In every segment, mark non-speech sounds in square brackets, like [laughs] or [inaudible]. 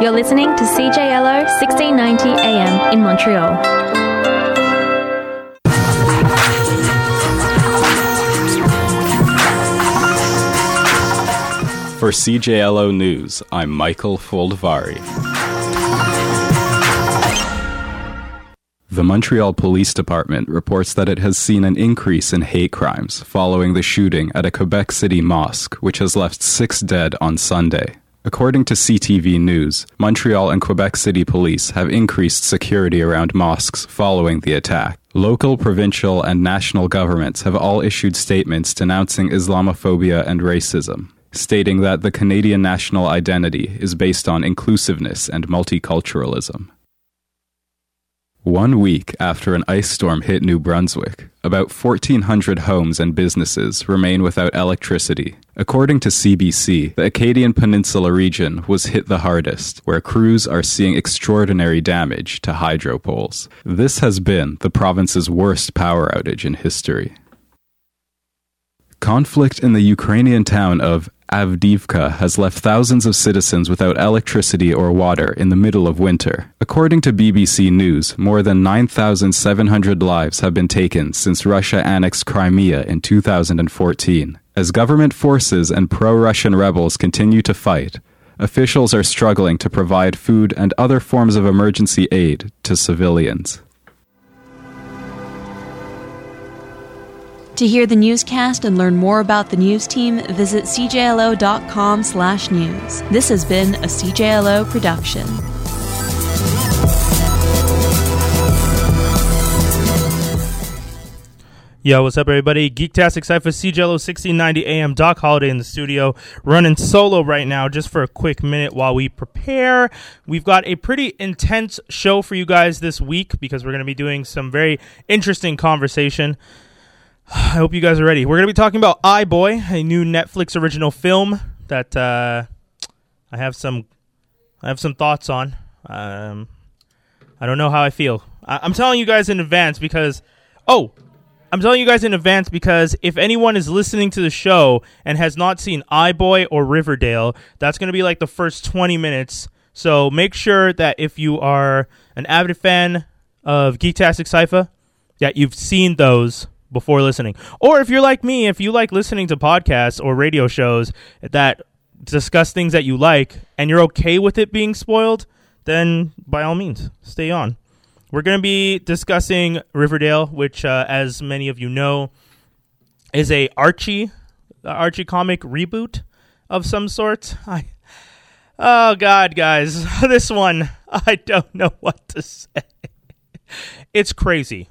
You're listening to CJLO 1690 AM in Montreal. For CJLO News, I'm Michael Foldavari. The Montreal Police Department reports that it has seen an increase in hate crimes following the shooting at a Quebec City mosque, which has left six dead on Sunday. According to CTV News, Montreal and Quebec City police have increased security around mosques following the attack. Local, provincial, and national governments have all issued statements denouncing Islamophobia and racism stating that the Canadian national identity is based on inclusiveness and multiculturalism. One week after an ice storm hit New Brunswick, about 1,400 homes and businesses remain without electricity. According to CBC, the Acadian Peninsula region was hit the hardest, where crews are seeing extraordinary damage to hydro poles. This has been the province's worst power outage in history. Conflict in the Ukrainian town of Avdiivka has left thousands of citizens without electricity or water in the middle of winter. According to BBC News, more than 9,700 lives have been taken since Russia annexed Crimea in 2014. As government forces and pro Russian rebels continue to fight, officials are struggling to provide food and other forms of emergency aid to civilians. To hear the newscast and learn more about the news team, visit cjlo.com slash news. This has been a CJLO production. Yo, what's up, everybody? Geektastic Cypher CJLO 1690 AM. Doc Holiday in the studio, running solo right now just for a quick minute while we prepare. We've got a pretty intense show for you guys this week because we're going to be doing some very interesting conversation. [sighs] I hope you guys are ready. We're going to be talking about iBoy, a new Netflix original film that uh, I have some I have some thoughts on. Um, I don't know how I feel. I- I'm telling you guys in advance because oh, I'm telling you guys in advance because if anyone is listening to the show and has not seen iBoy or Riverdale, that's going to be like the first 20 minutes. So make sure that if you are an avid fan of Geektastic Cypher, that you've seen those before listening. Or if you're like me, if you like listening to podcasts or radio shows that discuss things that you like and you're okay with it being spoiled, then by all means, stay on. We're going to be discussing Riverdale, which, uh, as many of you know, is a Archie Archie comic reboot of some sort. I, oh God, guys, [laughs] this one I don't know what to say. It's crazy.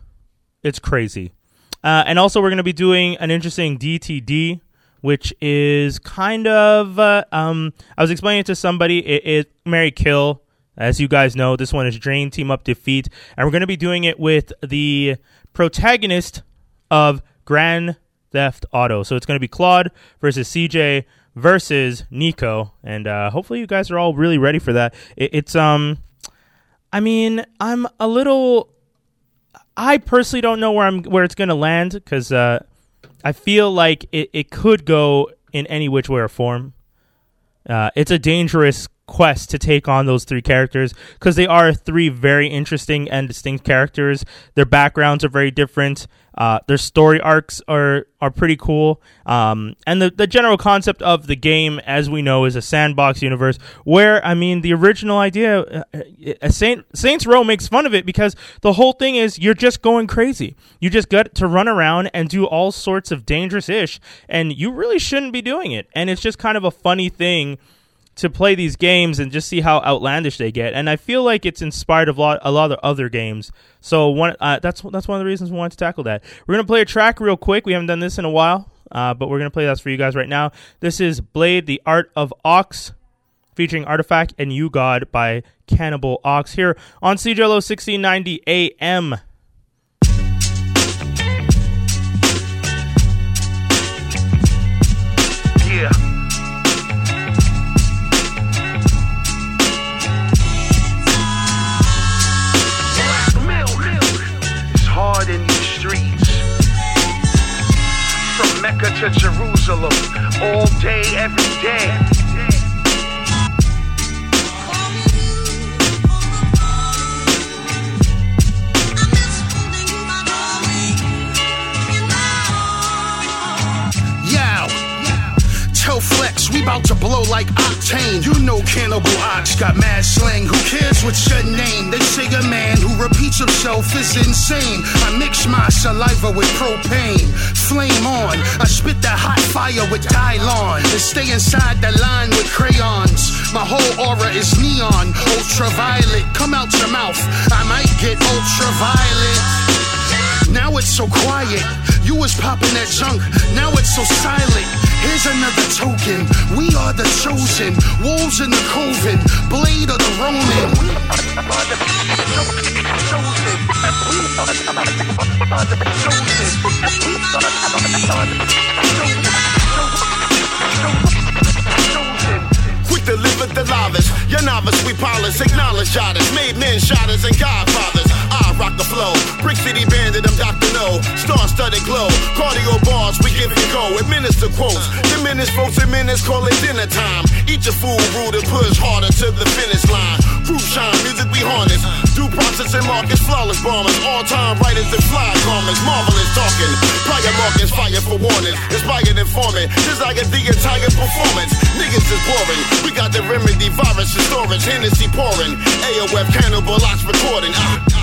It's crazy. Uh, and also, we're going to be doing an interesting DTD, which is kind of. Uh, um, I was explaining it to somebody. It, it Mary Kill, as you guys know, this one is Drain Team Up Defeat, and we're going to be doing it with the protagonist of Grand Theft Auto. So it's going to be Claude versus CJ versus Niko, and uh, hopefully you guys are all really ready for that. It, it's um, I mean, I'm a little. I personally don't know where I'm where it's going to land because uh, I feel like it, it could go in any which way or form. Uh, it's a dangerous quest to take on those three characters because they are three very interesting and distinct characters. Their backgrounds are very different. Uh, their story arcs are are pretty cool. Um, and the the general concept of the game, as we know, is a sandbox universe where I mean the original idea, uh, uh, Saint Saints Row makes fun of it because the whole thing is you're just going crazy. You just got to run around and do all sorts of dangerous ish, and you really shouldn't be doing it. And it's just kind of a funny thing to play these games and just see how outlandish they get. And I feel like it's inspired a lot a lot of other games. So one uh, that's that's one of the reasons we wanted to tackle that. We're gonna play a track real quick. We haven't done this in a while, uh, but we're gonna play that for you guys right now. This is Blade: The Art of Ox, featuring Artifact and U-God by Cannibal Ox here on CJLO 1690 AM. Mecca to Jerusalem, all day, every day. Bout to blow like octane. You know Cannibal Ox got mad slang. Who cares what's your name? They say a man who repeats himself is insane. I mix my saliva with propane. Flame on. I spit that hot fire with Dylon. And stay inside the line with crayons. My whole aura is neon. Ultraviolet. Come out your mouth. I might get ultraviolet. Now it's so quiet. You was popping that junk. Now it's so silent. Here's another token. We are the chosen. Wolves in the coven. Blade of the Ronin. Quick with the lavish. Your novice, we polish, acknowledge shotters, made men shotters and godfathers. Rock the flow. Brick City Bandit, I'm Dr. No. Star studded glow. Cardio bars, we give it go. Administer quotes. Diminish folks in minutes, call it dinner time. Eat your food, rude and push harder to the finish line. Proof shine, music we harness. Due process and markets, flawless bombers. All time writers and fly garments. Marvelous talking. Prior markets, fire for warnings. Inspired informant. Desire the entire performance. Niggas is boring. We got the remedy, virus and storage. Hennessy pouring. AOF Cannibal Ox recording. Ah.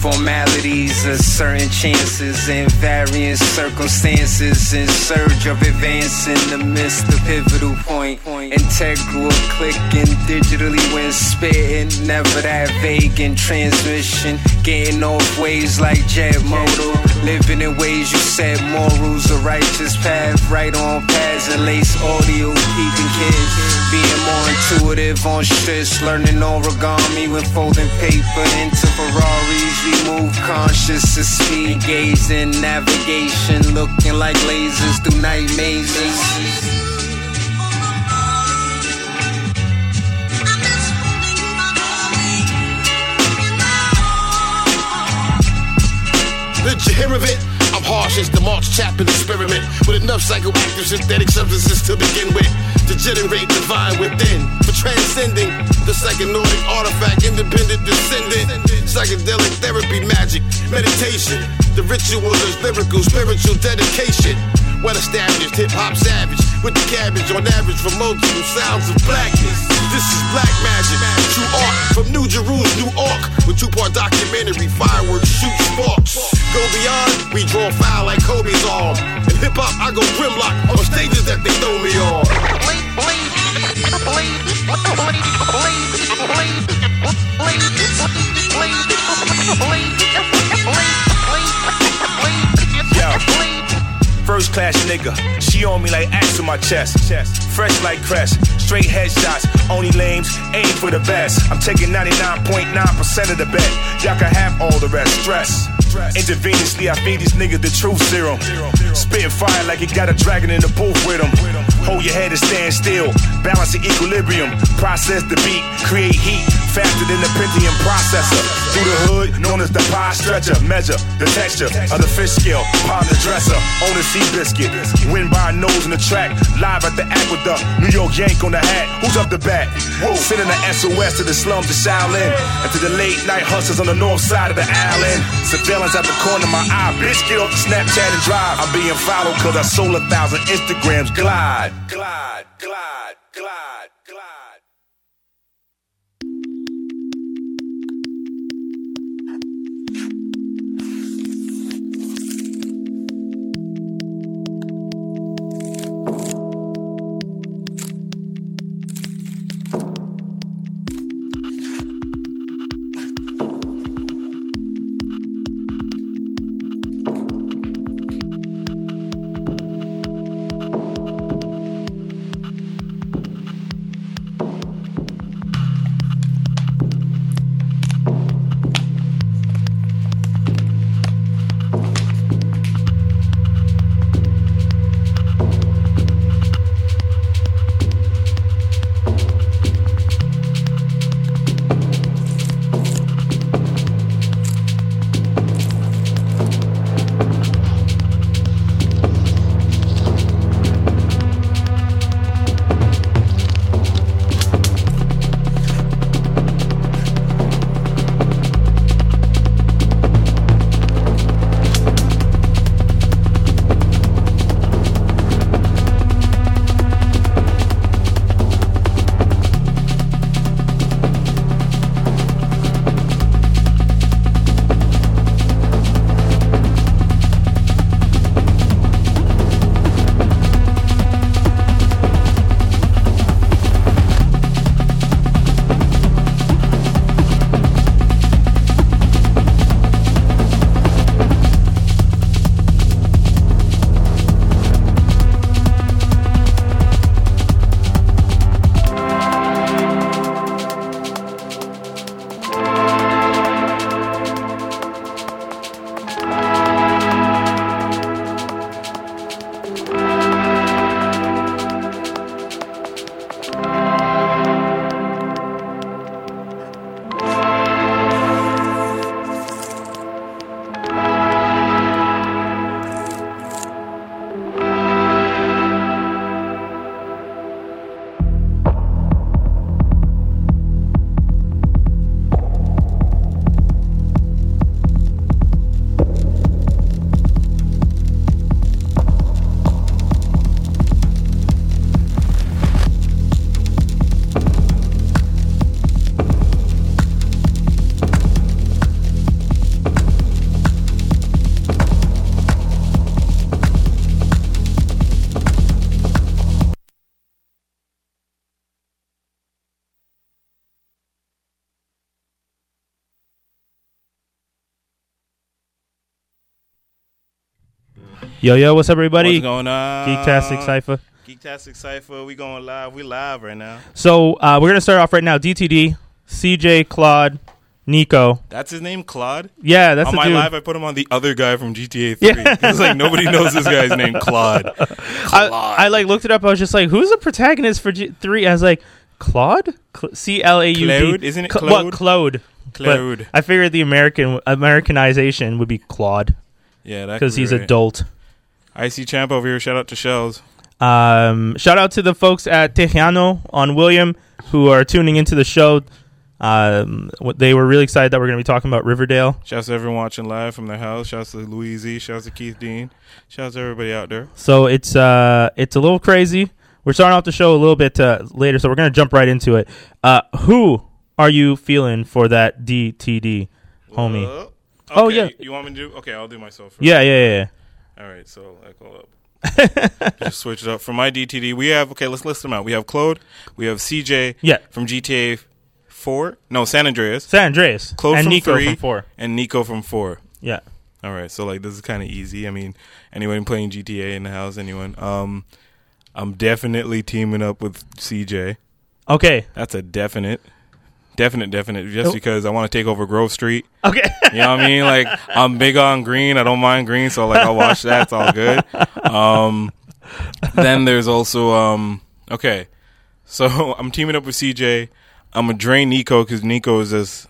Formalities of certain chances and varying circumstances in surge of advancing the midst of pivotal point. Integral clicking digitally when spitting, never that vague in transmission. Getting off ways like jet modal. Living in ways you set morals, a righteous path, right on paths and lace audio, peeping kids. Being more intuitive on strips, learning origami when folding paper into Ferraris. Move conscious of speed, gazing, navigation, looking like lasers through night mazes. Did you hear of it? Harsh as the Marsh Chapel experiment. With enough psychoactive synthetic substances to begin with. To generate divine within. For transcending the Nordic artifact, independent descendant, psychedelic therapy, magic, meditation. The ritual lyrical, spiritual dedication. Well established hip hop savage with the cabbage on average for multiple sounds of blackness. This is black magic, true art from New Jerusalem, New Ark with two part documentary, fireworks shoot sparks. Go beyond, we draw foul like Kobe's arm. In hip hop, I go grimlock on stages that they throw me on. Yo. First class nigga, she on me like axe on my chest. Fresh like crest, straight headshots, only lames, aim for the best. I'm taking 99.9% of the bet. Y'all can have all the rest. Stress. Intravenously, I feed these niggas the truth serum. Spitting fire like you got a dragon in the booth with them. Hold your head and stand still. Balance the equilibrium. Process the beat. Create heat faster than the Pentium processor. Through the hood, known as the pie stretcher. Measure the texture of the fish scale. Palm the dresser. On the sea biscuit. Win by a nose in the track. Live at the aqueduct. New York Yank on the hat. Who's up the bat? Whoa. Sending the SOS to the slums of Shaolin. And to the late night hustlers on the north side of the island. Surveillance at the corner of my eye. Bitch, get off the Snapchat and drive. I'm being followed cause I sold a thousand Instagrams. Glide. Glide. Glide. Yo, yo, what's up, everybody? What's going on? Geektastic Cypher. Geektastic Cypher. We going live. We live right now. So uh, we're gonna start off right now. DTD, CJ, Claude, Niko. That's his name, Claude. Yeah, that's on the my dude. live. I put him on the other guy from GTA Three. It's [laughs] like nobody knows this guy's name, Claude. [laughs] I, I like looked it up. I was just like, who's the protagonist for G- three? I was like, Claude, C L A U D. Claude? Isn't it Claude? What Claude? But Claude. I figured the American Americanization would be Claude Yeah, that because be he's right. adult. Icy Champ over here. Shout out to Shells. Um, shout out to the folks at Tejano on William who are tuning into the show. Um, what- they were really excited that we're going to be talking about Riverdale. Shouts to everyone watching live from their house. Shouts to Louise. Shouts to Keith Dean. Shouts to everybody out there. So it's uh it's a little crazy. We're starting off the show a little bit uh, later, so we're gonna jump right into it. Uh, who are you feeling for that DTD, homie? Uh, Oh, yeah. You, you want me to do? Okay, I'll do myself. First. Yeah, yeah, yeah. All right, so like hold up. [laughs] Just switch it up. For my DTD, we have okay. Let's list them out. We have Claude. We have CJ. Yeah. From GTA Four. No, San Andreas. San Andreas Claude and from Niko three, from four. and Niko from four. Yeah. All right, so like this is kind of easy. I mean, anyone playing GTA in the house, anyone. Um, I'm definitely teaming up with CJ. Okay. That's a definite, definite, definite. Just Oh. because I want to take over Grove Street. Okay. You know what I mean? Like [laughs] I'm big on green. I don't mind green, so like I'll watch that. It's all good. Um, then there's also um, okay, so [laughs] I'm teaming up with CJ. I'm gonna drain Niko because Niko is just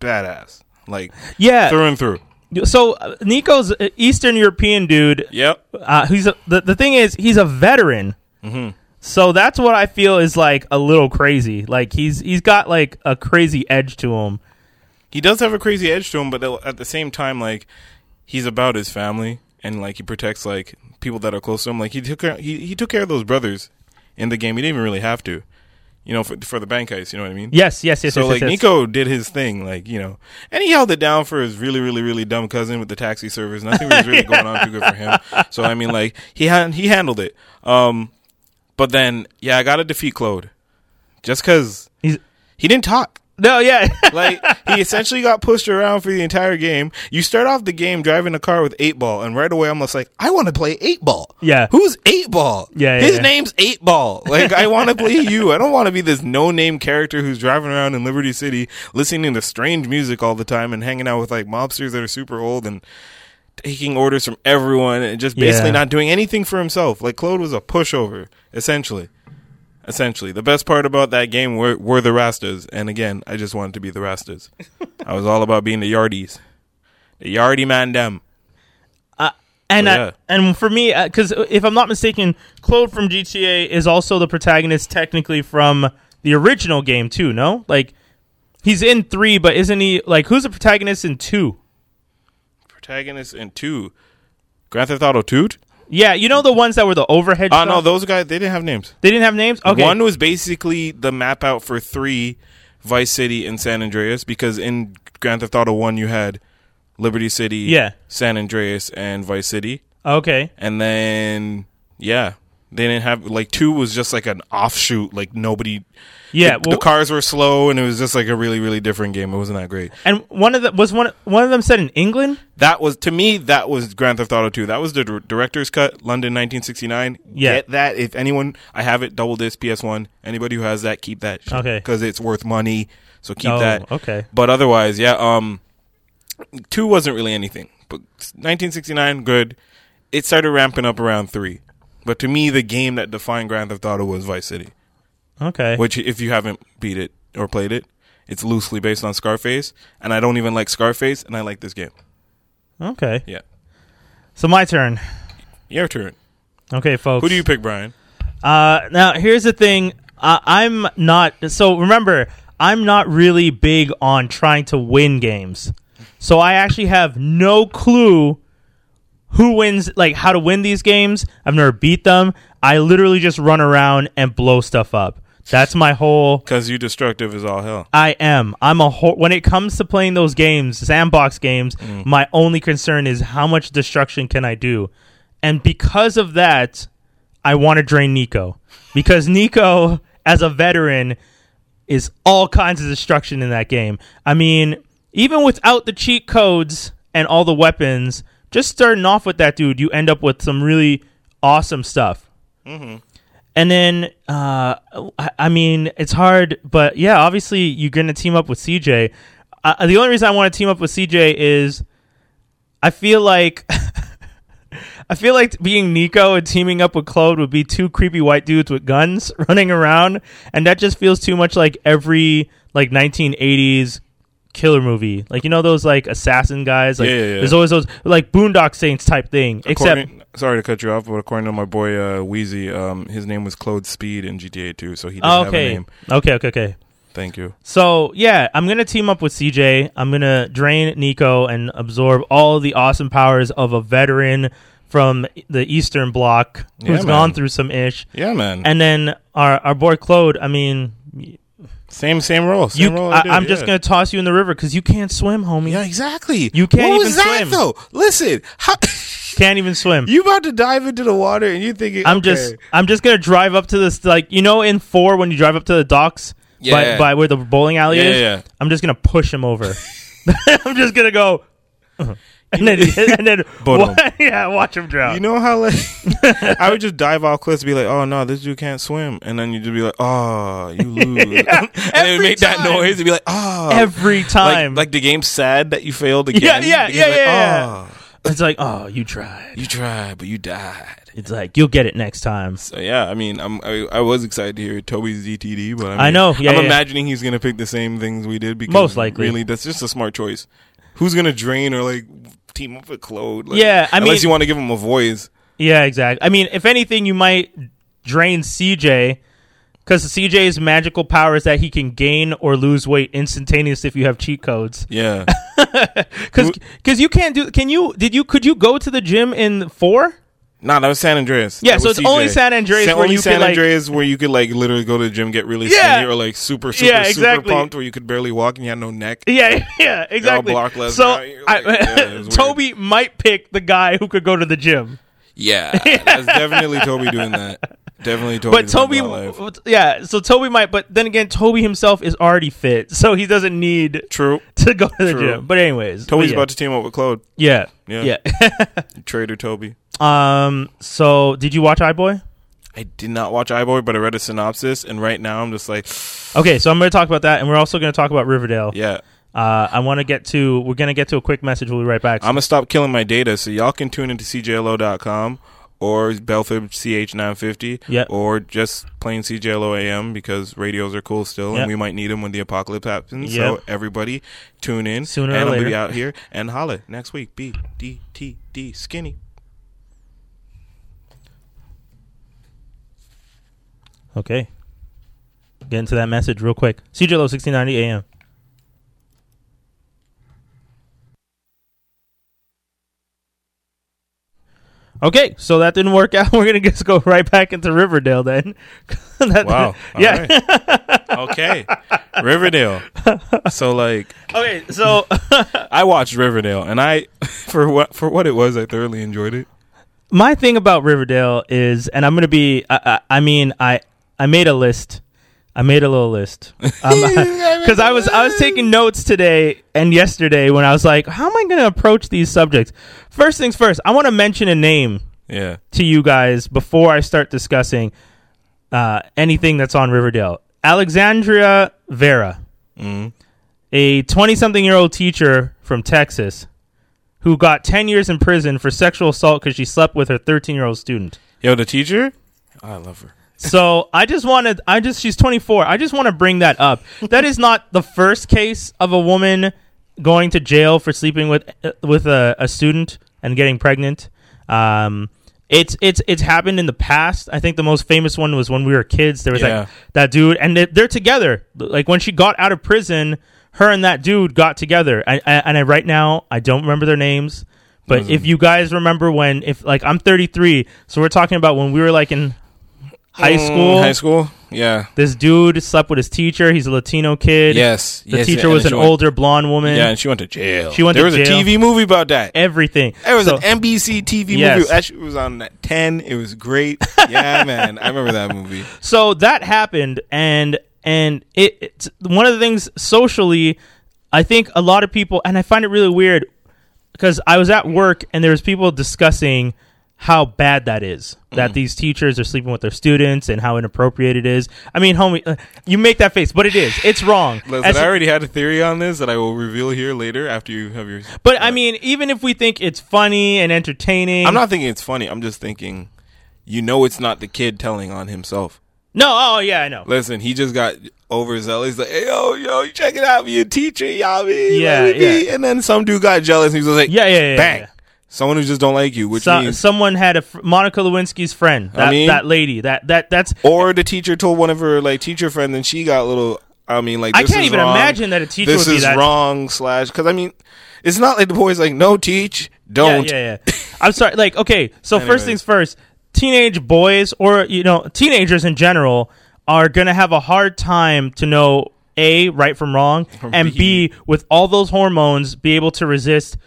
badass, like Yeah. through and through. So uh, Niko's Eastern European dude. Yep. Uh, he's a, the the thing is he's a veteran. Mhm. So that's what I feel is like a little crazy. Like he's he's got like a crazy edge to him. He does have a crazy edge to him, but at the same time, like he's about his family and like he protects like people that are close to him. Like he took care, he he took care of those brothers in the game. He didn't even really have to, you know, for for the bank heist. You know what I mean? Yes, yes, yes. So yes, like yes, yes. Niko did his thing, like you know, and he held it down for his really, really, really dumb cousin with the taxi service. Nothing was really [laughs] going on too good for him. So I mean, like he had he handled it. Um, but then yeah, I got to defeat Claude, just because He's- he didn't talk. No, yeah. [laughs] Like he essentially got pushed around for the entire game. You start off the game driving a car with eight ball, and right away I'm just like, I want to play eight ball. Yeah. who's eight ball? Yeah, yeah, his yeah. name's eight ball. Like I want to play [laughs] you. I don't want to be this no name character who's driving around in Liberty City listening to strange music all the time and hanging out with like mobsters that are super old and taking orders from everyone and just basically Yeah. not doing anything for himself. Like Claude was a pushover, essentially. Essentially, the best part about that game were, were the Rastas, and again, I just wanted to be the Rastas. [laughs] I was all about being the Yardies, the Yardy man them. and uh, yeah. and for me, because if I'm not mistaken, Claude from GTA is also the protagonist technically from the original game too. No, like he's in three, but isn't he like who's the protagonist in two? Protagonist in two, Grand Theft Auto two. Yeah, you know the ones that were the overhead. Oh no, those guys they didn't have names. they didn't have names. Okay, One was basically the map out for three, Vice City and San Andreas, because in Grand Theft Auto one you had Liberty City, Yeah. San Andreas, and Vice City. okay, and then yeah they didn't have like two was just like an offshoot like nobody yeah. the, well, the cars were slow and it was just like a really really different game it wasn't that great and one of the was one one of them set in England. that was to me that was grand theft auto 2 that was the dir- director's cut london 1969 Yeah. get that if anyone i have it double disc ps1 anybody who has that keep that Okay. because it's worth money so keep Oh, that okay. but otherwise yeah um two wasn't really anything but 1969 good it started ramping up around three but to me the game that defined grand theft auto was vice city Okay, which if you haven't beat it or played it it's loosely based on scarface and i don't even like scarface and i like this game okay. yeah So my turn. your turn Okay, folks. who do you pick brian Uh, now here's the thing. Uh, I'm not. So remember, I'm not really big on trying to win games. So I actually have no clue who wins, like how to win these games. I've never beat them. I literally just run around and blow stuff up. That's my whole. because you destructive as all hell I am. I'm a whole. When it comes to playing those games, sandbox games, mm. my only concern is how much destruction can I do, and because of that, I want to drain Niko because Niko, as a veteran, is all kinds of destruction in that game. I mean, even without the cheat codes and all the weapons, just starting off with that dude, you end up with some really awesome stuff. Mm-hmm. And then, uh, I, mean, it's hard, but yeah, obviously you're going to team up with CJ. Uh, the only reason I want to team up with CJ is I feel like [laughs] I feel like being Niko and teaming up with Claude would be two creepy white dudes with guns [laughs] running around, and that just feels too much like every like 1980s killer movie. Like you know those like assassin guys. Like Yeah, yeah, yeah. there's always those like Boondock Saints type thing. Except sorry to cut you off, but according to my boy uh, Wheezy, um, his name was Claude Speed in GTA 2, so he didn't oh, have a okay, name. okay, okay, okay. Thank you. So yeah, I'm gonna team up with CJ. I'm gonna drain Niko and absorb all the awesome powers of a veteran from the Eastern Bloc Yeah, who's man. gone through some ish. Yeah, man. And then our our boy Claude. I mean, Same same role. Same you, role I, did, I'm just gonna toss you in the river because you can't swim, homie. Yeah, exactly. You can't what even was that swim. though? Listen, how, [laughs] Can't even swim. you about to dive into the water and you thinking I'm okay. just I'm just gonna drive up to this like you know in four when you drive up to the docks by, Yeah. by where the bowling alley Yeah, is. yeah, yeah. I'm just gonna push him over. [laughs] [laughs] I'm just gonna go. uh-huh. And then, [laughs] and then, [laughs] yeah, watch him drown. You know how like [laughs] I would just dive off cliffs, and be like, "Oh no, this dude can't swim," and then you'd just be like, "Oh, you lose," and then it would make that noise and be like, "Oh." every time, like the game's sad that you failed again. Yeah, yeah, yeah, like, yeah, "Oh, it's like, oh, you tried. you tried, but you died. It's like you'll get it next time. So yeah, I mean, I'm, I, I was excited to hear Toby's DTD, but I, mean, I know, yeah, I'm yeah. imagining he's gonna pick the same things we did because Most likely. really, that's just a smart choice. Who's gonna drain or like team up with Claude? Like, Yeah, I mean, unless you want to give him a voice. Yeah, exactly. I mean, if anything, you might drain CJ because CJ's magical power is that he can gain or lose weight instantaneously if you have cheat codes. Yeah, [laughs] Because you can't do. Can you? Did you? Could you go to the gym in four? Nah, that was San Andreas. Yeah, That so was it's only San Andreas San, where only you could, San like- Andreas where you could like literally go to the gym, get really Yeah. skinny, or like super, super, Yeah, super exactly. pumped, where you could barely walk and you had no neck. Yeah, [laughs] yeah, exactly. Brock Lesnar, so you're I, yeah, it [laughs] was weird. Toby might pick the guy who could go to the gym, Yeah, [laughs] that's definitely Toby doing that. Definitely Toby. but Toby, yeah. So Toby might, but then again, Toby himself is already fit, so he doesn't need True. [laughs] to go to the True. gym. But anyways, Toby's but yeah. about to team up with Claude. Yeah, Yeah. yeah. [laughs] Trader Toby. um. So did you watch iBoy? I did not watch iBoy, but I read a synopsis, and right now I'm just like, [sighs] Okay, so I'm going to talk about that, and we're also going to talk about Riverdale. yeah. Uh, I want to get to. We're going to get to a quick message. We'll be right back. I'm gonna stop killing my data, so y'all can tune into CJLO.com or Bell Fibe CH950, Yep. or just plain CJLO AM because radios are cool still, Yep. and we might need them when the apocalypse happens. Yep. So everybody, tune in Sooner or and I'll be out here and holla next week. B D T D skinny. Okay. Get into that message real quick. CJLO 1690 AM. Okay, so that didn't work out. [laughs] We're gonna just go right back into Riverdale then. [laughs] That- Wow. All yeah. Okay, Riverdale. So like, okay, so [laughs] I watched Riverdale, and I for what for what it was, I thoroughly enjoyed it. my thing about Riverdale is, and I'm gonna be. I, I, I mean, I I made a list. I made a little list [laughs] because [laughs] I was I was taking notes today and yesterday when I was like, how am I gonna approach these subjects? First things first, I want to mention a name Yeah. to you guys before I start discussing uh, anything that's on Riverdale. Alexandria Vera, Mhm. a 20 something year old teacher from Texas who got 10 years in prison for sexual assault because she slept with her 13 year old student. Yo, the teacher. I love her. So I just wanted, I just, she's 24. I just want to bring that up. That is not the first case of a woman going to jail for sleeping with uh, with a, a student and getting pregnant. Um, it's it's it's happened in the past. I think the most famous one was when we were kids. There was Yeah. like that dude, and they, they're together. Like when she got out of prison, her and that dude got together. I, I, and I right now I don't remember their names, but if you guys remember when, if like I'm 33, so we're talking about when we were like in high Mm, school. High school. Yeah. This dude slept with his teacher. He's a Latino kid. Yes. The yes, teacher was an went- older blonde woman. Yeah, and she went to jail. She went to jail. there was jail. a TV movie about that. Everything. There was So- an NBC TV Yes. movie. Actually, it was on at ten. It was great. Yeah, [laughs] man, I remember that movie. so that happened and and it, it's one of the things socially i think a lot of people and i find it really weird because I was at work and there was people discussing how bad that is Mm. that these teachers are sleeping with their students and how inappropriate it is. I mean, homie, uh, you make that face, but it is. It's wrong. Listen, As- I already had a theory on this that I will reveal here later after you have your. but I mean, even if we think it's funny and entertaining, I'm not thinking it's funny. I'm just thinking, you know, it's not the kid telling on himself. No, oh yeah, I know. Listen, he just got overzealous. He's like, hey, yo, yo, you check it out, me a teacher, y'all be. Yeah, me yeah. And then some dude got jealous and he was like, Yeah, yeah, yeah, bang. yeah. Someone who just don't like you, which So- means. someone had a fr- Monica Lewinsky's friend. That, mean- that lady. That that that's. or the teacher told one of her like teacher friends and she got a little. I mean, like I can't even wrong. imagine that a teacher This would be is that- wrong. Slash, because I mean, it's not like the boy's like, no, teach, don't. Yeah, yeah, yeah. I'm sorry. Like, okay, so Anyways. first things first. Teenage boys, or you know, teenagers in general, are gonna have a hard time to know a right from wrong, and b with all those hormones, be able to resist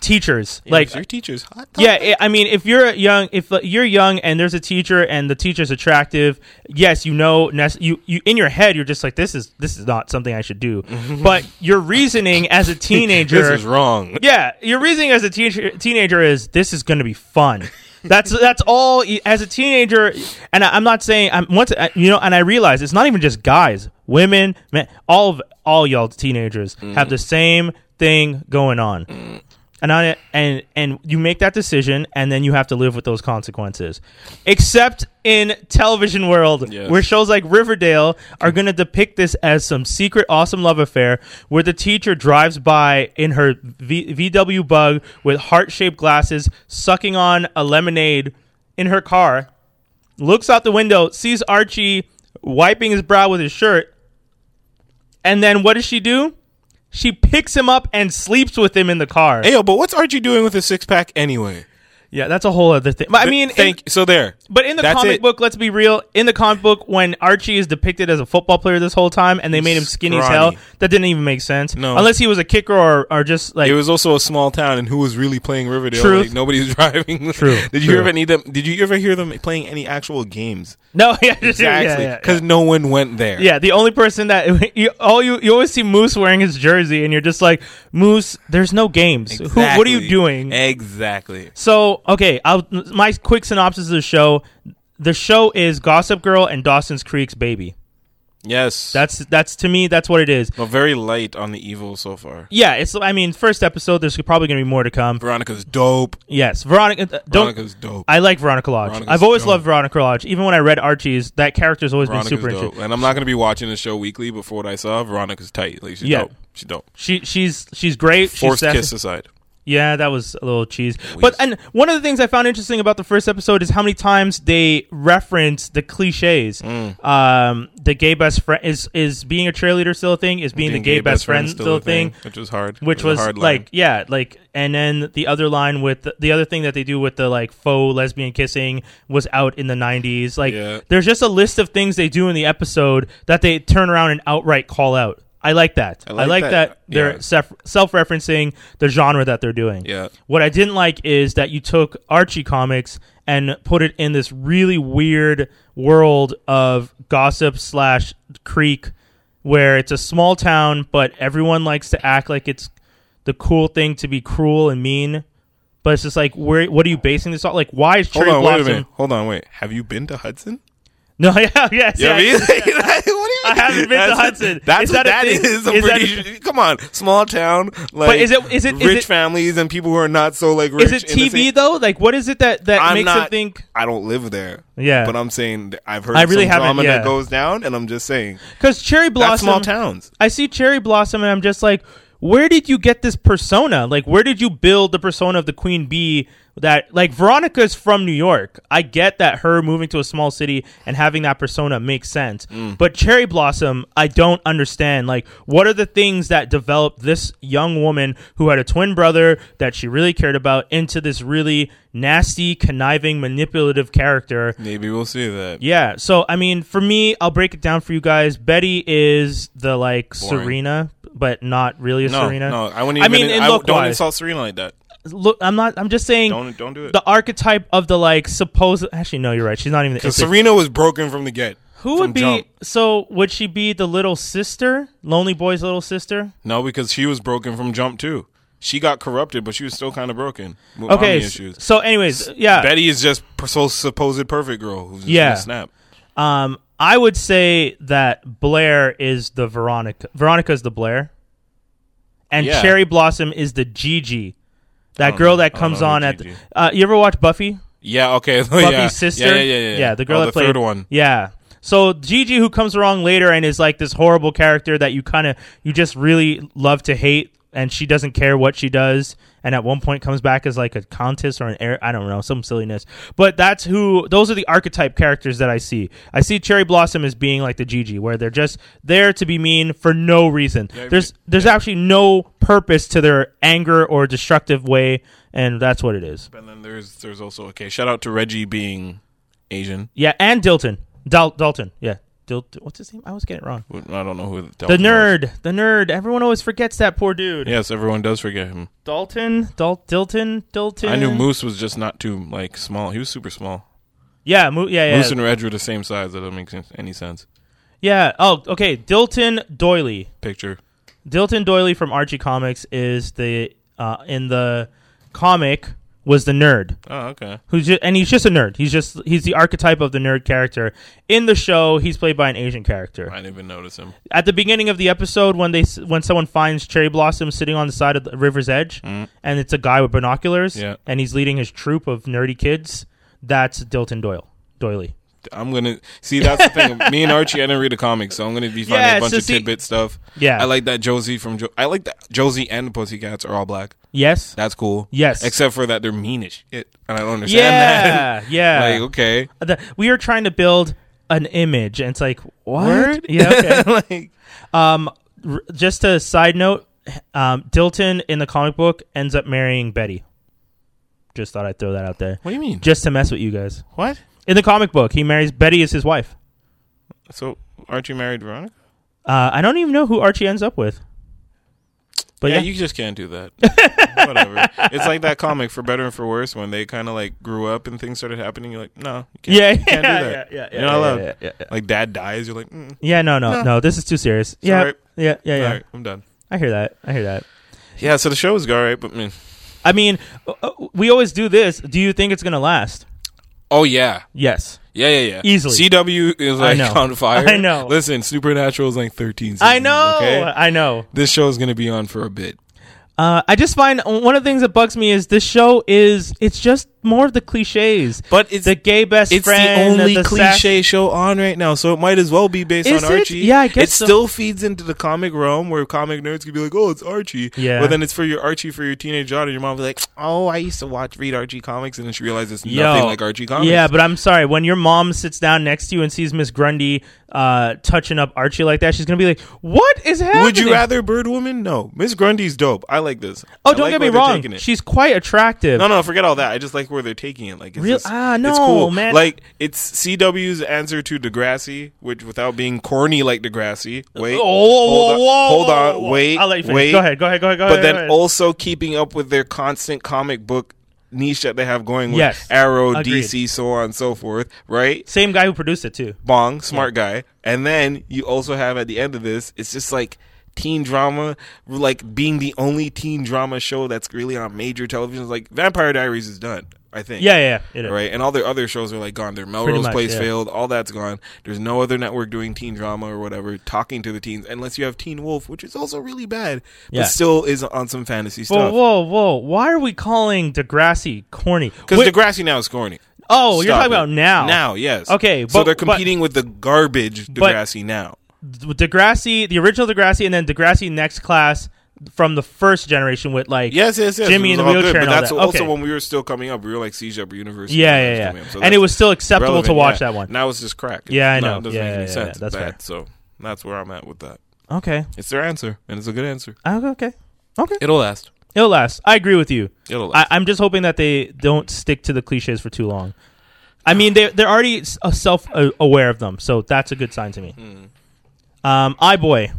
teachers. Yeah, like your teacher's hot. Yeah, I- I mean, if you're young, if you're young and there's a teacher and the teacher's attractive, yes, you know, you you in your head you're just like this is this is not something I should do, [laughs] but your reasoning as a [laughs] teenager, This is wrong. [laughs] Yeah, your reasoning as a teacher, teenager is this is going to be fun. That's that's all as a teenager, and I, I'm not saying I'm once you know, and I realize it's not even just guys, women, men, all of all y'all teenagers mm. have the same thing going on mm. And it, and and you make that decision, and then you have to live with those consequences. Except in television world, Yes. where shows like Riverdale are going to depict this as some secret awesome love affair, where the teacher drives by in her v- VW Bug with heart shaped glasses, sucking on a lemonade in her car, looks out the window, sees Archie wiping his brow with his shirt, and then what does she do? She picks him up and sleeps with him in the car. Hey, yo, but what's Archie doing with a six pack anyway? Yeah, that's a whole other thing. But I mean, thank. so there. but in the That's comic it. book, let's be real. In the comic book, when Archie is depicted as a football player this whole time, and they made him skinny as hell, that didn't even make sense. No. unless he was a kicker or or just like it was also a small town, and who was really playing Riverdale? Truth. Like, nobody's [laughs] driving. True, [laughs] Did you true. ever need them? Did you ever hear them playing any actual games? no, [laughs] yeah, yeah, Exactly, yeah, because yeah. no one went there. Yeah, the only person that you all you you always see Moose wearing his jersey, and you're just like Moose. There's no games. Who, what are you doing? Exactly. So okay, I'll, my quick synopsis of the show: the show is Gossip Girl and Dawson's Creek's baby. Yes, That's that's to me that's what it is. but very light on the evil so far. Yeah, it's. I mean, first episode. There's probably going to be more to come. Veronica's dope. Yes, Veronica. uh. Veronica's dope. I like Veronica Lodge. Veronica's I've always dope. loved Veronica Lodge. Even when I read Archie's, that character's always Veronica's been super dope. interesting. And I'm not gonna be watching the show weekly, but for what I saw, Veronica's tight. Like she's Yeah. dope. She's dope. She she's she's great. she's Forced sassy. kiss aside. Yeah, that was a little cheese. But and one of the things I found interesting about the first episode is how many times they reference the cliches. Mm. Um, the gay best friend is is being a cheerleader still a thing. Is being, the gay, best, friend still, a thing. which was hard. Which a was hard like yeah, like and then the other line with the, the other thing that they do with the like faux lesbian kissing was out in the 90s. Like Yeah. there's just a list of things they do in the episode that they turn around and outright call out. I like that. I I like, like that, that. they're Yeah. self self-referencing the genre that they're doing. Yeah. What I didn't like is that you took Archie comics and put it in this really weird world of gossip slash creek, where it's a small town, but everyone likes to act like it's the cool thing to be cruel and mean. But it's just like, where? What are you basing this on? Like, why is Hold Cherry on, wait a minute. Hold on, wait. Have you been to Hudson? No, [laughs] yeah, yes, yeah. what I mean? [laughs] [laughs] mean? I haven't been to Hudson. That's Is what that a that is. I'm Is that pretty a- sure- Come on, small town. Like, is it- is it- is rich it- families and people who are not so like rich? Is it TV same- though? Like, what is it that that I'm makes not. it think? I don't live there. Yeah. but I'm saying I've heard. I really some drama yeah. that goes down, and I'm just saying Because Cheryl Blossom, that's small towns. I see Cheryl Blossom, and I'm just like, where did you get this persona? Like, where did you build the persona of the Queen Bee? That like Veronica's from New York. I get that her moving to a small city and having that persona makes sense. Mm. But Cheryl Blossom, I don't understand. Like, what are the things that developed this young woman who had a twin brother that she really cared about into this really nasty, conniving, manipulative character? Maybe we'll see that. Yeah. So I mean, for me, I'll break it down for you guys. Betty is the like Boring. Serena, but not really a No, Serena. no, I wouldn't. Even, I mean, in I, look don't insult Serena like that. Look, I'm not. I'm just saying. Don't don't do it. The archetype of the like supposed. Actually, no, you're right. She's not even. Because Serena was broken from the get. who would be? jump. So would she be the little sister, Lonely Boy's little sister? No, because she was broken from jump too. She got corrupted, but she was still kind of broken. Okay, issues. so anyways, yeah. Betty is just so supposed perfect girl who's just Yeah. snap. Um, I would say that Blair is the Veronica. Veronica is the Blair, and Yeah. Cheryl Blossom is the Gigi. That girl know. that comes on at. The, uh, you ever watch Buffy? Yeah, okay. [laughs] Buffy's yeah. sister. Yeah, yeah, yeah, yeah. the girl oh, that the played third one. Yeah. So Gigi, who comes along later and is like this horrible character that you kind of you just really love to hate, and she doesn't care what she does, and at one point comes back as like a countess or an heir. I don't know, some silliness. But that's who. Those are the archetype characters that I see. I see Cheryl Blossom as being like the Gigi, where they're just there to be mean for no reason. Yeah, There's there's actually no purpose to their anger or destructive way, and that's what it is. And then there's there's also okay. Shout out to Reggie being Asian. Yeah, and Dilton, Dal- Dalton. Yeah, What's his name? I was getting it wrong. I don't know who The Dalton was. nerd, the nerd. Everyone always forgets that poor dude. Yes, everyone does forget him. Dalton, Dal- Dilton, Dilton. I knew Moose was just not too like small. He was super small. Yeah, Mo- yeah, yeah, Moose and Reg were the same size. That doesn't make any sense. yeah. Oh, okay. Dilton Doily. Picture. Dilton Doily from Archie Comics is the uh, in the comic was the nerd. Oh, okay. Who's just, and he's just a nerd. He's just he's the archetype of the nerd character. In the show, he's played by an Asian character. I didn't even notice him. At the beginning of the episode, when they when someone finds Cheryl Blossom sitting on the side of the river's edge, and it's a guy with binoculars, Mm. Yeah. and he's leading his troop of nerdy kids, that's Dilton Doyle. Doily. I'm gonna see. That's the thing. [laughs] Me and Archie, I didn't read the comics, so I'm gonna be finding Yeah, a bunch so of see- tidbit stuff. Yeah. I like that Josie from. Jo- I like that Josie and the Pussycats are all black. Yes. That's cool. Yes. Except for that they're mean as shit, and I don't understand Yeah, that. [laughs] yeah. like okay, The- we are trying to build an image, and it's like what? Word? Yeah. Okay. [laughs] like um, r- just a side note: um, Dilton in the comic book ends up marrying Betty. Just thought I'd throw that out there. what do you mean? Just to mess with you guys. what? In the comic book, he marries Betty as his wife. So Archie married Veronica? Uh, I don't even know who Archie ends up with. But yeah, yeah, you just can't do that. [laughs] Whatever. It's like that comic for better and for worse when they kind of like grew up and things started happening. You're like, no, you can't, yeah, you can't [laughs] yeah, do that. yeah, yeah, You're not yeah, allowed. Like dad dies, you're like, mm, Yeah, no, no, No. no. This is too serious. Yeah, yeah, yeah, yeah. all right, I'm done. I hear that. I hear that. Yeah, so the show is alright, but man, I mean, uh, uh, we always do this. Do you think it's gonna last? Oh yeah, Yes. yeah, yeah, yeah. Easily. CW is like on fire. I know. Listen, Supernatural is like 13. Seasons, I know. Okay? I know. This show is gonna be on for a bit. Uh, I just find one of the things that bugs me is this show is it's just more of the cliches. But it's the gay best it's friend, the only the cliche show on right now, so it might as well be based Is on it? Archie. Yeah, I guess it so. still feeds into the comic realm where comic nerds could be like, "Oh, it's Archie." Yeah. but then it's for your Archie for your teenage daughter. Your mom will be like, "Oh, I used to watch read Archie comics," and then she realizes it's Yo, nothing like Archie comics. Yeah, but I'm sorry. When your mom sits down next to you and sees Miss Grundy uh, touching up Archie like that, she's gonna be like, "What is happening?" would you rather Bird Woman? No, Miss Grundy's dope. I like this. Oh, I don't like get me wrong. She's quite attractive. No, no, forget all that. I just like where they're taking it. Like, it's Real- just- ah, it's no, cool. man. Like, it's CW's answer to Degrassi, which without being corny like Degrassi. Wait, Oh, hold on, whoa, hold on, whoa. wait, I'll let you finish. wait. Go ahead, go ahead, go ahead, go But ahead, then ahead. also keeping up with their constant comic book niche that they have going with Yes. Arrow, Agreed. DC, so on and so forth. Right? Same guy who produced it too. Bong, smart guy. And then you also have at the end of this, it's just like teen drama, like being the only teen drama show that's really on major televisions. Like Vampire Diaries is done, I think. Yeah, yeah, yeah. It is. Right, and all their other shows are like gone. Their Melrose much, Place yeah. failed. All that's gone. There's no other network doing teen drama or whatever, talking to the teens, unless you have Teen Wolf, which is also really bad, Yeah. but still is on some fantasy Whoa, stuff. whoa, whoa! Why are we calling Degrassi corny? Because Degrassi now is corny. oh, you're talking it. about now. Now, yes. Okay, so they're but- competing with the garbage Degrassi now. Degrassi, the original Degrassi, and then Degrassi Next Class from the first generation with like Yes, yes, yes. Jimmy in the wheelchair good, and but all that's that. also Okay. when we were still coming up. We were like Siege Up University. Yeah, when yeah, yeah. up. So And it was still acceptable relevant, to watch yeah. that one. Now it's just crack. Yeah, I No, know. It doesn't Yeah, make any yeah, yeah, sense. that's Bad. fair. So that's where I'm at with that. Okay, It's their answer, and it's a good answer. Oh, okay, okay. It'll last. It'll last. I agree with you. It'll I, last. I'm just hoping that they don't stick to the cliches for too long. I mean, they they're already uh, self aware of them, so that's a good sign to me. Hmm. Um, iBoy.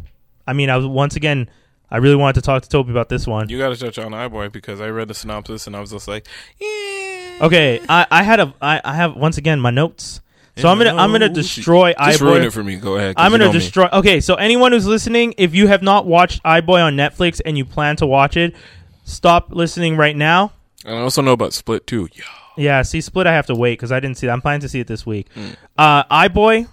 I mean, I was once again. I really wanted to talk to Toby about this one. you got to touch on iBoy because I read the synopsis and I was just like, yeah. Okay, I, I had a I, I have once again my notes. So I'm gonna I'm gonna No. destroy Just iBoy. ruin it for me. Go ahead. I'm gonna know me. destroy. Okay, so anyone who's listening, if you have not watched iBoy on Netflix and you plan to watch it, stop listening right now. And I also know about Split too. Yeah. Yeah, see, Split, I have to wait because I didn't see that. I'm planning to see it this week. Uh, iBoy,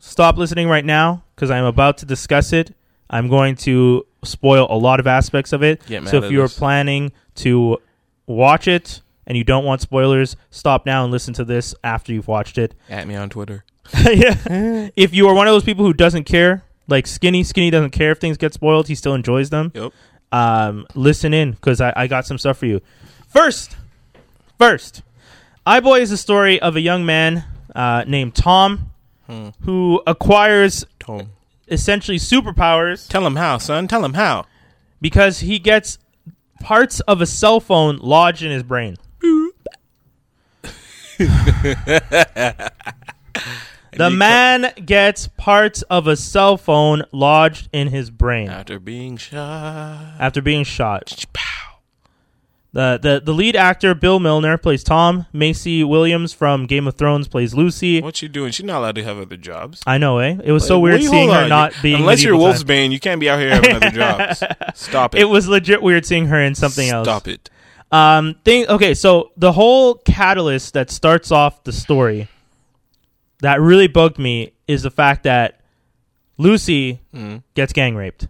stop listening right now because I'm about to discuss it. I'm going to spoil a lot of aspects of it. Get mad so if at you're us. planning to watch it and you don't want spoilers, stop now and listen to this after you've watched it. [laughs] At me on Twitter. yeah. [laughs] If you are one of those people who doesn't care, like Skinny, Skinny doesn't care if things get spoiled. He still enjoys them. Yep. Um, listen in because I, I got some stuff for you. First, first, iBoy is a story of a young man uh, named Tom Hmm. who acquires Tom. Essentially superpowers Tell him how, son. Tell him how. because he gets parts of a cell phone lodged in his brain. [laughs] The man gets parts of a cell phone lodged in his brain After being shot. after being shot. The, the the lead actor Bill Milner plays Tom. Maisie Williams from Game of Thrones plays Lucy. What's she doing? She's not allowed to have other jobs. I know, eh? It was so weird seeing her on. not being Unless you're medieval Wolf's time. You can't be out here having other jobs. [laughs] Stop it. It was legit weird seeing her in something else. Stop it. Um, thing. Okay, so the whole catalyst that starts off the story that really bugged me is the fact that Lucy Mm. gets gang raped.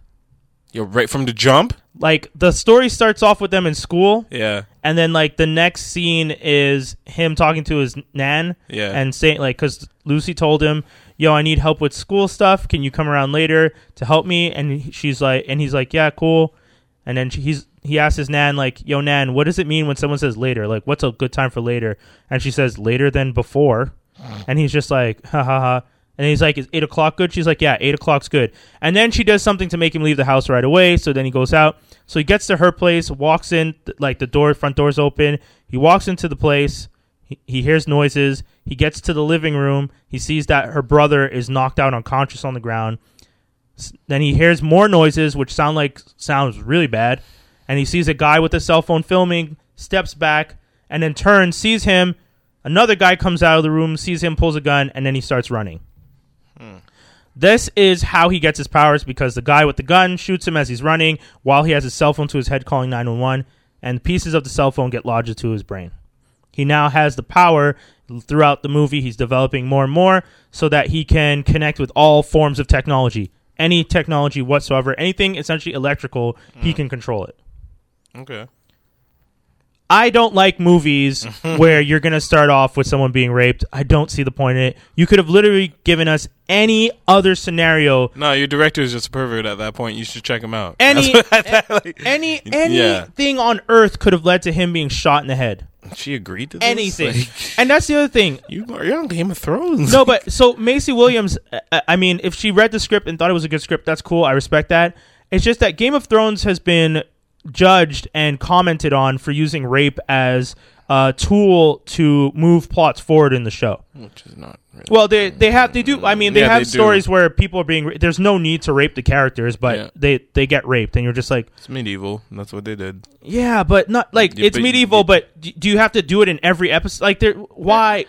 You're right from the jump. Like the story starts off with them in school, Yeah. and then like the next scene is him talking to his nan, Yeah. and saying like, because Lucy told him, "Yo, I need help with school stuff. Can you come around later to help me?" And she's like, and he's like, "Yeah, cool." And then she, he's he asks his nan like, "Yo, nan, what does it mean when someone says later? Like, what's a good time for later?" And she says, "Later than before." Uh. And he's just like, "Ha ha ha." And he's like, "Is eight o'clock good?" She's like, "Yeah, eight o'clock's good." And then she does something to make him leave the house right away. So then he goes out. So he gets to her place, walks in, like the door, front door's open. He walks into the place. He, he hears noises. He gets to the living room. He sees that her brother is knocked out unconscious on the ground. S- Then he hears more noises, which sound like sounds really bad. And he sees a guy with a cell phone filming, steps back, and then turns, sees him. Another guy comes out of the room, sees him, pulls a gun, and then he starts running. This is how he gets his powers because the guy with the gun shoots him as he's running while he has his cell phone to his head calling 911, and pieces of the cell phone get lodged into his brain. He now has the power throughout the movie. He's developing more and more so that he can connect with all forms of technology. Any technology whatsoever, anything essentially electrical, he mm. can control it. Okay. I don't like movies [laughs] where you're going to start off with someone being raped. I don't see the point in it. You could have literally given us any other scenario No, your director is just a pervert at that point. You should check him out. any [laughs] That's what I thought, like- any [laughs] Yeah. anything on earth could have led to him being shot in the head. She agreed to this? Anything. Like, and that's the other thing. you are on Game of Thrones. No, but so Maisie Williams, uh, I mean, if she read the script and thought it was a good script, that's cool. I respect that. It's just that Game of Thrones has been judged and commented on for using rape as a tool to move plots forward in the show. Which is not really. Well, they they have they do. I mean, they Yeah, have they do. stories where people are being. There's no need to rape the characters, but Yeah. they they get raped, and you're just like, It's medieval. That's what they did. yeah, but not like Yeah, it's but- medieval. But do you have to do it in every episode? Like, there, why?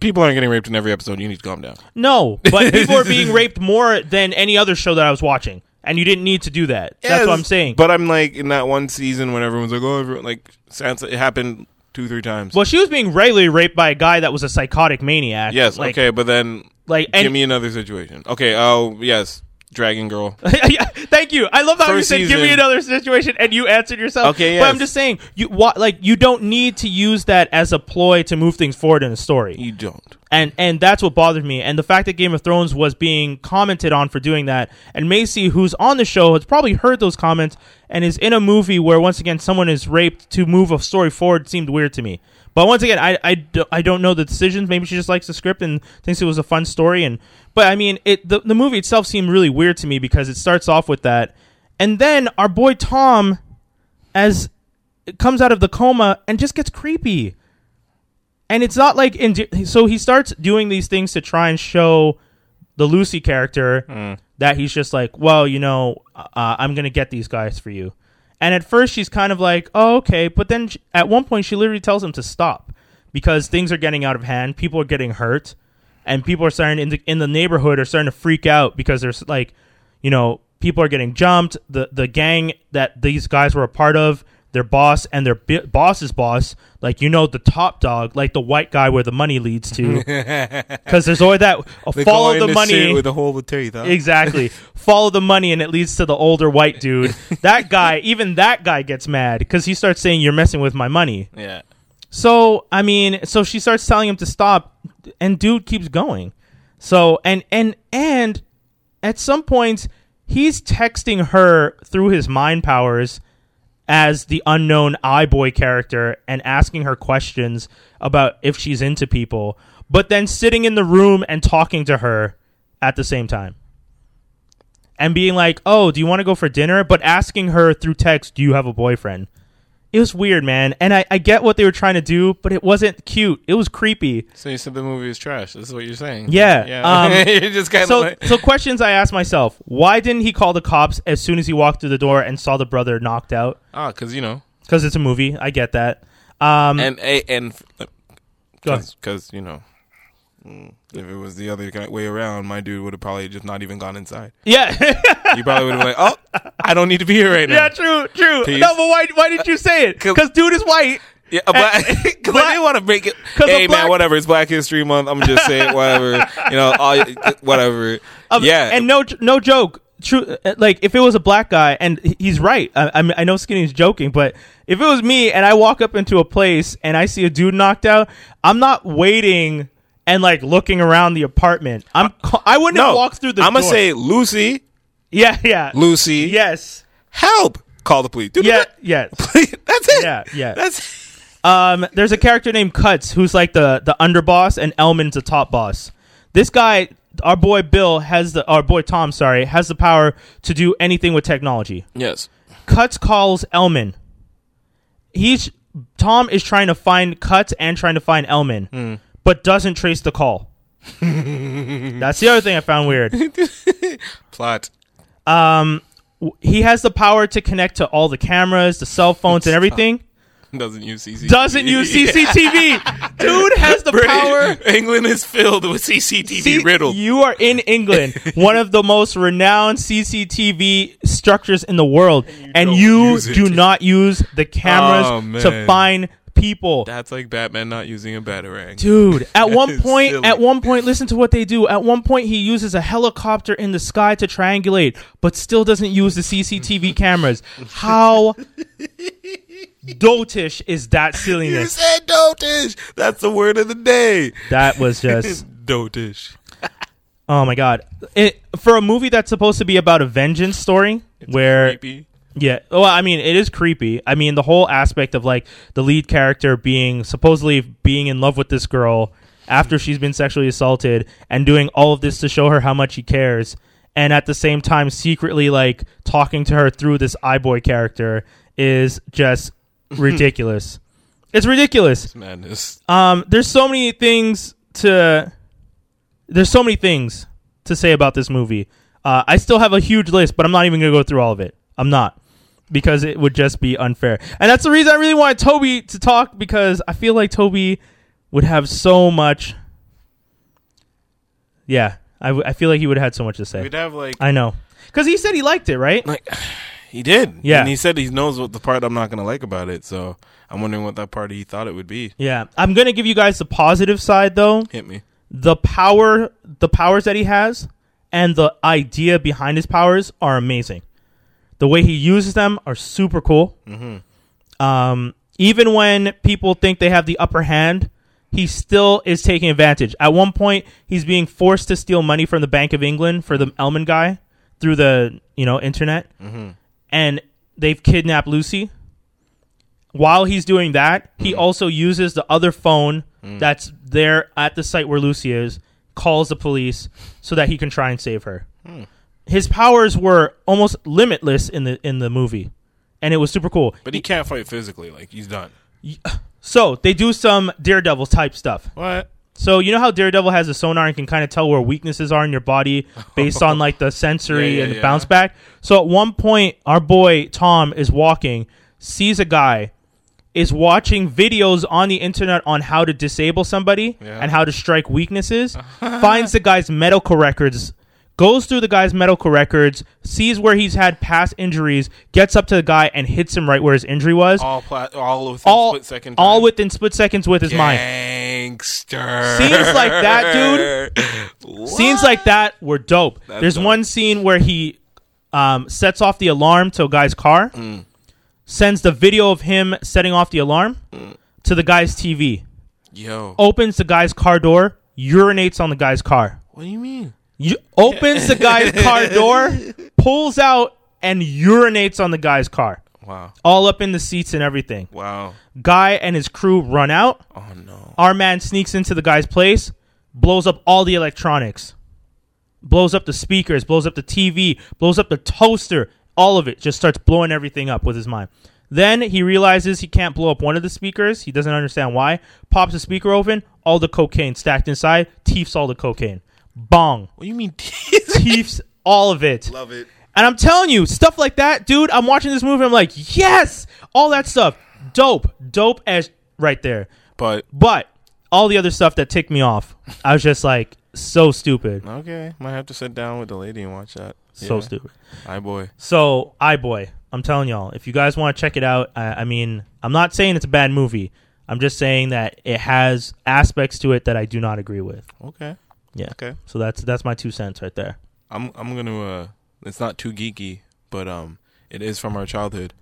People aren't getting raped in every episode. You need to calm down. No, but [laughs] people are being raped more than any other show that I was watching, and you didn't need to do that. That's what I'm saying. But I'm like in that one season when everyone's like, oh, everyone, like Sansa. It happened two, three times. well, she was being regularly raped by a guy that was a psychotic maniac. yes. like, okay, but then Like, and give me another situation. Okay. Oh, yes. Dragon Girl. [laughs] yeah, thank you. I love how you First said, "Give me another situation," and you answered yourself. Okay, but I'm just saying, you like you don't need to use that as a ploy to move things forward in a story. You don't. and and that's what bothered me and the fact that game of thrones was being commented on for doing that and maisie who's on the show has probably heard those comments and is in a movie where once again someone is raped to move a story forward seemed weird to me but once again I, I, I don't know the decisions. Maybe she just likes the script and thinks it was a fun story. And but i mean it the, the movie itself seemed really weird to me because it starts off with that. And then our boy tom as comes out of the coma and just gets creepy. And it's not like in so he starts doing these things to try and show the Lucy character that he's just like, well, you know, uh, I'm gonna get these guys for you. And at first she's kind of like, oh, okay, but then sh at one point she literally tells him to stop because things are getting out of hand, people are getting hurt, and people are starting in the, in the neighborhood are starting to freak out because there's like, you know, people are getting jumped. The the gang that these guys were a part of, their boss and their bi- boss's boss, like you know the top dog, like the white guy where the money leads to, [laughs] because there's always that uh, follow in the money with a hole of teeth. Huh? exactly [laughs] follow the money and it leads to the older white [laughs] dude. that guy, even that guy gets mad because he starts saying you're messing with my money. Yeah. So I mean, so she starts telling him to stop, and dude keeps going. So and and and at some points he's texting her through his mind powers as the unknown iBoy character and asking her questions about if she's into people, but then sitting in the room and talking to her at the same time. And being like, "Oh, do you want to go for dinner?" but asking her through text, "Do you have a boyfriend?" It was weird, man. And I, I get what they were trying to do, but it wasn't cute. It was creepy. So you said the movie is trash. This is what you're saying. Yeah. Yeah. Um, [laughs] you're just kind of so, like. so questions I asked myself: Why didn't he call the cops as soon as he walked through the door and saw the brother knocked out? Ah, because you know, Because it's a movie. I get that. Um, and and because you know, if it was the other ki- way around, my dude would have probably just not even gone inside. yeah, [laughs] You probably would have been like, "Oh, I don't need to be here right now." yeah, true, true. Peace. No, but why? Why did you say it? 'Cause- Because dude is white. Yeah, but because [laughs] I didn't want to make it. [laughs] Hey a man, whatever. It's Black History Month. I'm just saying [laughs] whatever. You know, all whatever. Um, yeah, and no, no joke. True, uh, like if it was a black guy, and he's right. I, I, mean, I know Skinny's joking, but if it was me and I walk up into a place and I see a dude knocked out, I'm not waiting and like looking around the apartment. I'm. I wouldn't have no. walked through the. I'm gonna say Lucy, yeah, yeah, Lucy, yes, help. Call the police. Dude, yeah, yes. [laughs] That's it. Yeah, yeah. That's Um, there's a character named Cuts who's like the the underboss, and Elman's the top boss. This guy, our boy Bill, has the our boy Tom, sorry, has the power to do anything with technology. yes. Cuts calls Elman. He's Tom is trying to find Cuts and trying to find Elman, but doesn't trace the call. [laughs] That's the other thing I found weird. [laughs] Plot. Um, w- he has the power to connect to all the cameras, the cell phones, and [laughs] everything. Doesn't use CCTV. Doesn't use CCTV. [laughs] Dude has the power. England is filled with CCTV See, riddled. You are in England, [laughs] one of the most renowned CCTV structures in the world, and don't you do not use the cameras Oh, to find people. That's like Batman not using a batarang. Dude, at [laughs] one point, silly. at one point, listen to what they do. At one point, he uses a helicopter in the sky to triangulate, but still doesn't use the CCTV [laughs] cameras. How dotish is that [laughs] silliness? You said dotish. That's the word of the day. That was just dotish. Oh my god! It for a movie that's supposed to be about a vengeance story, where Creepy. Yeah, well, I mean, it is creepy. I mean, the whole aspect of like the lead character being supposedly being in love with this girl after she's been sexually assaulted and doing all of this to show her how much he cares, and at the same time secretly like talking to her through this iBoy character is just [laughs] ridiculous. It's ridiculous. It's madness. Um, there's so many things to. There's so many things to say about this movie. Uh, I still have a huge list, but I'm not even gonna go through all of it. I'm not because it would just be unfair, and that's the reason I really wanted Toby to talk because I feel like Toby would have so much. Yeah, I, w- I feel like he would have had so much to say. We'd have like I know because he said he liked it, right? like [sighs] he did. Yeah. And he said he knows what the part I'm not gonna like about it. So I'm wondering what that part he thought it would be. Yeah, I'm gonna give you guys the positive side though. Hit me. the power the powers that he has and the idea behind his powers are amazing the way he uses them are super cool. Mm-hmm. Um, even when people think they have the upper hand he still is taking advantage. At one point he's being forced to steal money from the bank of england for the elman guy through the you know internet. Mm-hmm. And they've kidnapped lucy. While he's doing that, he also uses the other phone mm. that's there at the site where Lucy is, calls the police so that he can try and save her. Hmm. His powers were almost limitless in the in the movie, and it was super cool. But he can't fight physically. Like he's done. [sighs] So they do some Daredevil type stuff. What? So you know how Daredevil has a sonar and can kind of tell where weaknesses are in your body [laughs] based on like the sensory Yeah, yeah, and the yeah. bounce back. So at one point, our boy Tom is walking, sees a guy, is watching videos on the internet on how to disable somebody and how to strike weaknesses. [laughs] finds the guy's medical records, goes through the guy's medical records, sees where he's had past injuries, gets up to the guy and hits him right where his injury was. All pla- all within all, split second. all within split seconds with his mind. Gangster. Scenes like that, dude. [laughs] Scenes like that were dope. That's There's dope. one scene where he um, sets off the alarm to a guy's car, Mm. sends the video of him setting off the alarm Mm. to the guy's TV, Yo. opens the guy's car door, urinates on the guy's car. What do you mean? You opens the guy's car [laughs] door, pulls out, and urinates on the guy's car. Wow. All up in the seats and everything. Wow. Guy and his crew run out. Oh no. Our man sneaks into the guy's place, blows up all the electronics, blows up the speakers, blows up the TV, blows up the toaster, all of it. Just starts blowing everything up with his mind. Then he realizes he can't blow up one of the speakers. He doesn't understand why. Pops the speaker open, all the cocaine stacked inside, teefs all the cocaine. Bong. What do you mean? Teefs all of it. Love it. And I'm telling you, stuff like that, dude. I'm watching this movie. I'm like, yes, all that stuff, dope, dope as right there. But But all the other stuff that ticked me off, I was just like, so stupid, okay, might have to sit down with the lady and watch that. so Yeah. stupid. Hi boy. So, iBoy, I'm telling y'all, if you guys want to check it out, I, I mean, I'm not saying it's a bad movie. I'm just saying that it has aspects to it that I do not agree with. Okay. Yeah. Okay. So that's that's my two cents right there. I'm I'm gonna. uh It's not too geeky, but um, it is from our childhood.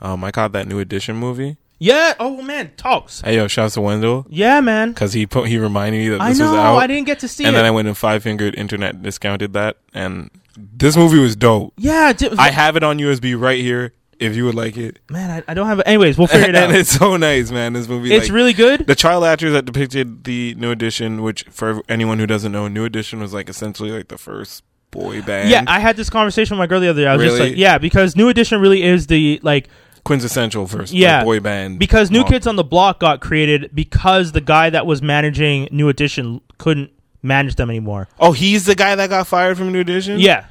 Um, I caught that new edition movie. Yeah. Oh man, talks. Hey yo, shouts to Wendell Yeah, man. because he put he reminded me that I this know. was out. I didn't get to see and it. then I went and five fingered internet discounted that, and this movie was dope. yeah, di- I have it on USB right here. If you would like it, man, I, I don't have it. Anyways, we'll figure it [laughs] out. and it's so nice, man. This movie, It's like, really good. the child actors that depicted the new edition, which for anyone who doesn't know, new edition was like essentially like the first boy band. Yeah, I had this conversation with my girl the other day. I was just like, yeah, because New Edition really is the like quintessential first like, yeah boy band. because New Well, Kids on the Block got created because the guy that was managing New Edition couldn't manage them anymore. Oh, he's the guy that got fired from New Edition. Yeah,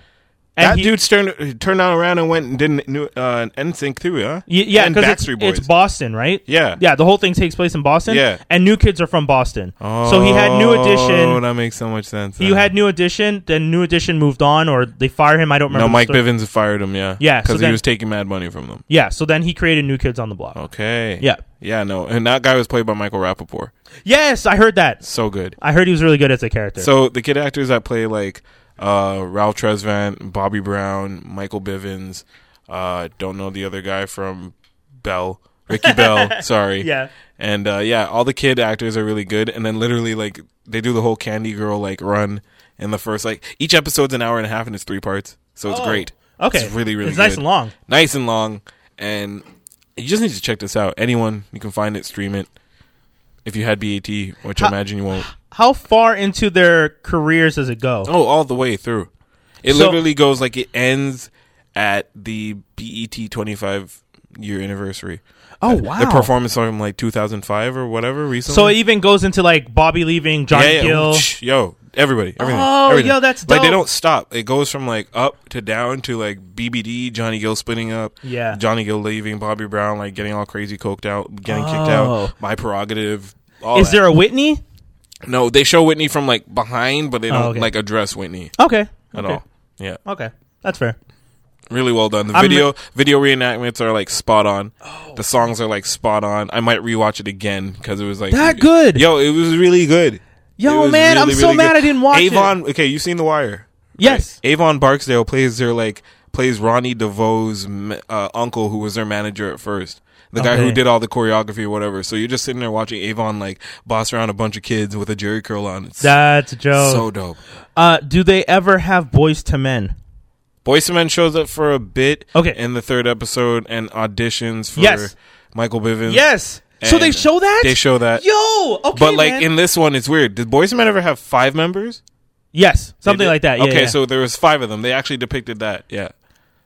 that he- dude turned turned around and went and did new uh, NSYNC too, huh? Y- yeah, and because it's, Boys. it's Boston, right? Yeah. yeah. The whole thing takes place in Boston. Yeah. and New Kids are from Boston. Oh, so he had New Edition. Oh, that makes so much sense. You had New Edition, then New Edition moved on, or they fired him. I don't remember. no. Mike. Bivins fired him. Yeah, Yeah, so because he was taking mad money from them. Yeah, so then he created New Kids on the Block. Okay. Yeah. Yeah. No, and that guy was played by Michael Rapaport. Yes, I heard that. So good. I heard he was really good as a character. So the kid actors that play like uh, Ralph Tresvant, Bobby Brown, Michael Bivins, uh, don't know the other guy from Bell, Ricky Bell. [laughs] Sorry. Yeah. And uh, yeah, all the kid actors are really good. And then literally like they do the whole Candy Girl like run in the first like each episode's an hour and a half and it's three parts, so it's Oh, great. okay. it's really really It's nice good. and long. nice and long, and you just need to check this out. Anyone you can find it, stream it. If you had BET, which I imagine you won't. How far into their careers does it go? Oh, all the way through. It So- literally goes like it ends at the BET 25 year anniversary. Oh, wow. The performance from like 2005 or whatever recently. So it even goes into like Bobby leaving, Johnny yeah, yeah. Gill. Yo, everybody, everything. Oh, everything. yo, that's like they don't stop. It goes from like up to down to like BBD, Johnny Gill splitting up. Yeah. Johnny Gill leaving, Bobby Brown like getting all crazy coked out, getting kicked Oh. out. My prerogative. Is that. there a Whitney? No, they show Whitney from like behind, but they Oh, don't okay. like address Whitney Okay. at okay. all. Yeah. Okay. That's fair. Really well done. The I'm- video video reenactments are like spot on. The songs are like spot on. I might rewatch it again because it was like That good? Yo, it was really good. Yo, It was man, I'm so mad I didn't watch it. Avon, okay, you've seen The Wire. Yes. Avon Barksdale plays their like plays Ronnie DeVoe's uh, uncle, who was their manager at first. The guy who did all the choreography or whatever. So you're just sitting there watching Avon like boss around a bunch of kids with a Jheri curl on. It's That's Joe. so dope. uh, do they ever have Boyz II Men? Boyz II Men shows up for a bit Okay. in the third episode and auditions for Yes. Michael Bivins. Yes. So they show that? They show that. Yo, okay, but like man. in this one, it's weird. Did Boyz II Men ever have five members? yes, something like that. Yeah, okay, yeah. so there was five of them. They actually depicted that. Yeah.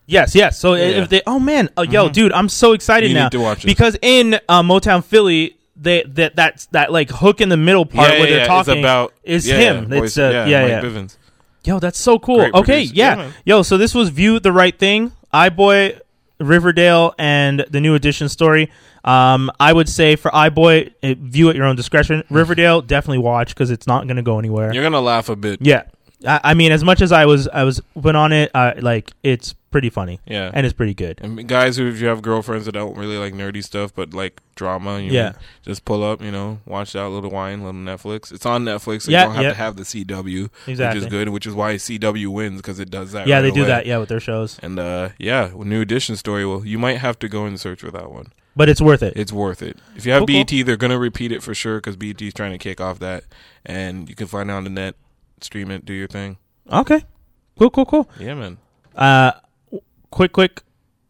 Yes, yes. So Yeah. if they, oh man, uh, yo, dude, I'm so excited You now need to watch this. because in uh, Motown Philly, they that that's that like hook in the middle part yeah, where yeah, they're talking about is him. It's uh, yeah, yeah, Mike yeah. Bivins. Yo, that's so cool. Great okay, yeah. Yo, so this was View the Right Thing, iBoy, Riverdale, and the New Edition story. Um, I would say for iBoy, uh, view at your own discretion. Riverdale, definitely watch because it's not going to go anywhere. You're gonna laugh a bit. yeah, I, I mean, as much as I was I was put on it, uh, like it's pretty funny. Yeah. and it's pretty good. And guys who, if you have girlfriends that don't really like nerdy stuff, but like drama, you Yeah. just pull up, you know, watch that little wine, little Netflix. It's on Netflix, so Yeah, you don't have yeah. to have the CW, Exactly. which is good, which is why CW wins because it does that. yeah, right they do away. that. Yeah, with their shows, And uh, yeah, new edition story. Well, you might have to go and search for that one. but it's worth it. It's worth it. If you have Cool, cool. They're gonna repeat it for sure because BET is trying to kick off that, and you can find it on the net, stream it, do your thing. Okay, cool, cool, cool. Yeah, man. Uh, quick, quick.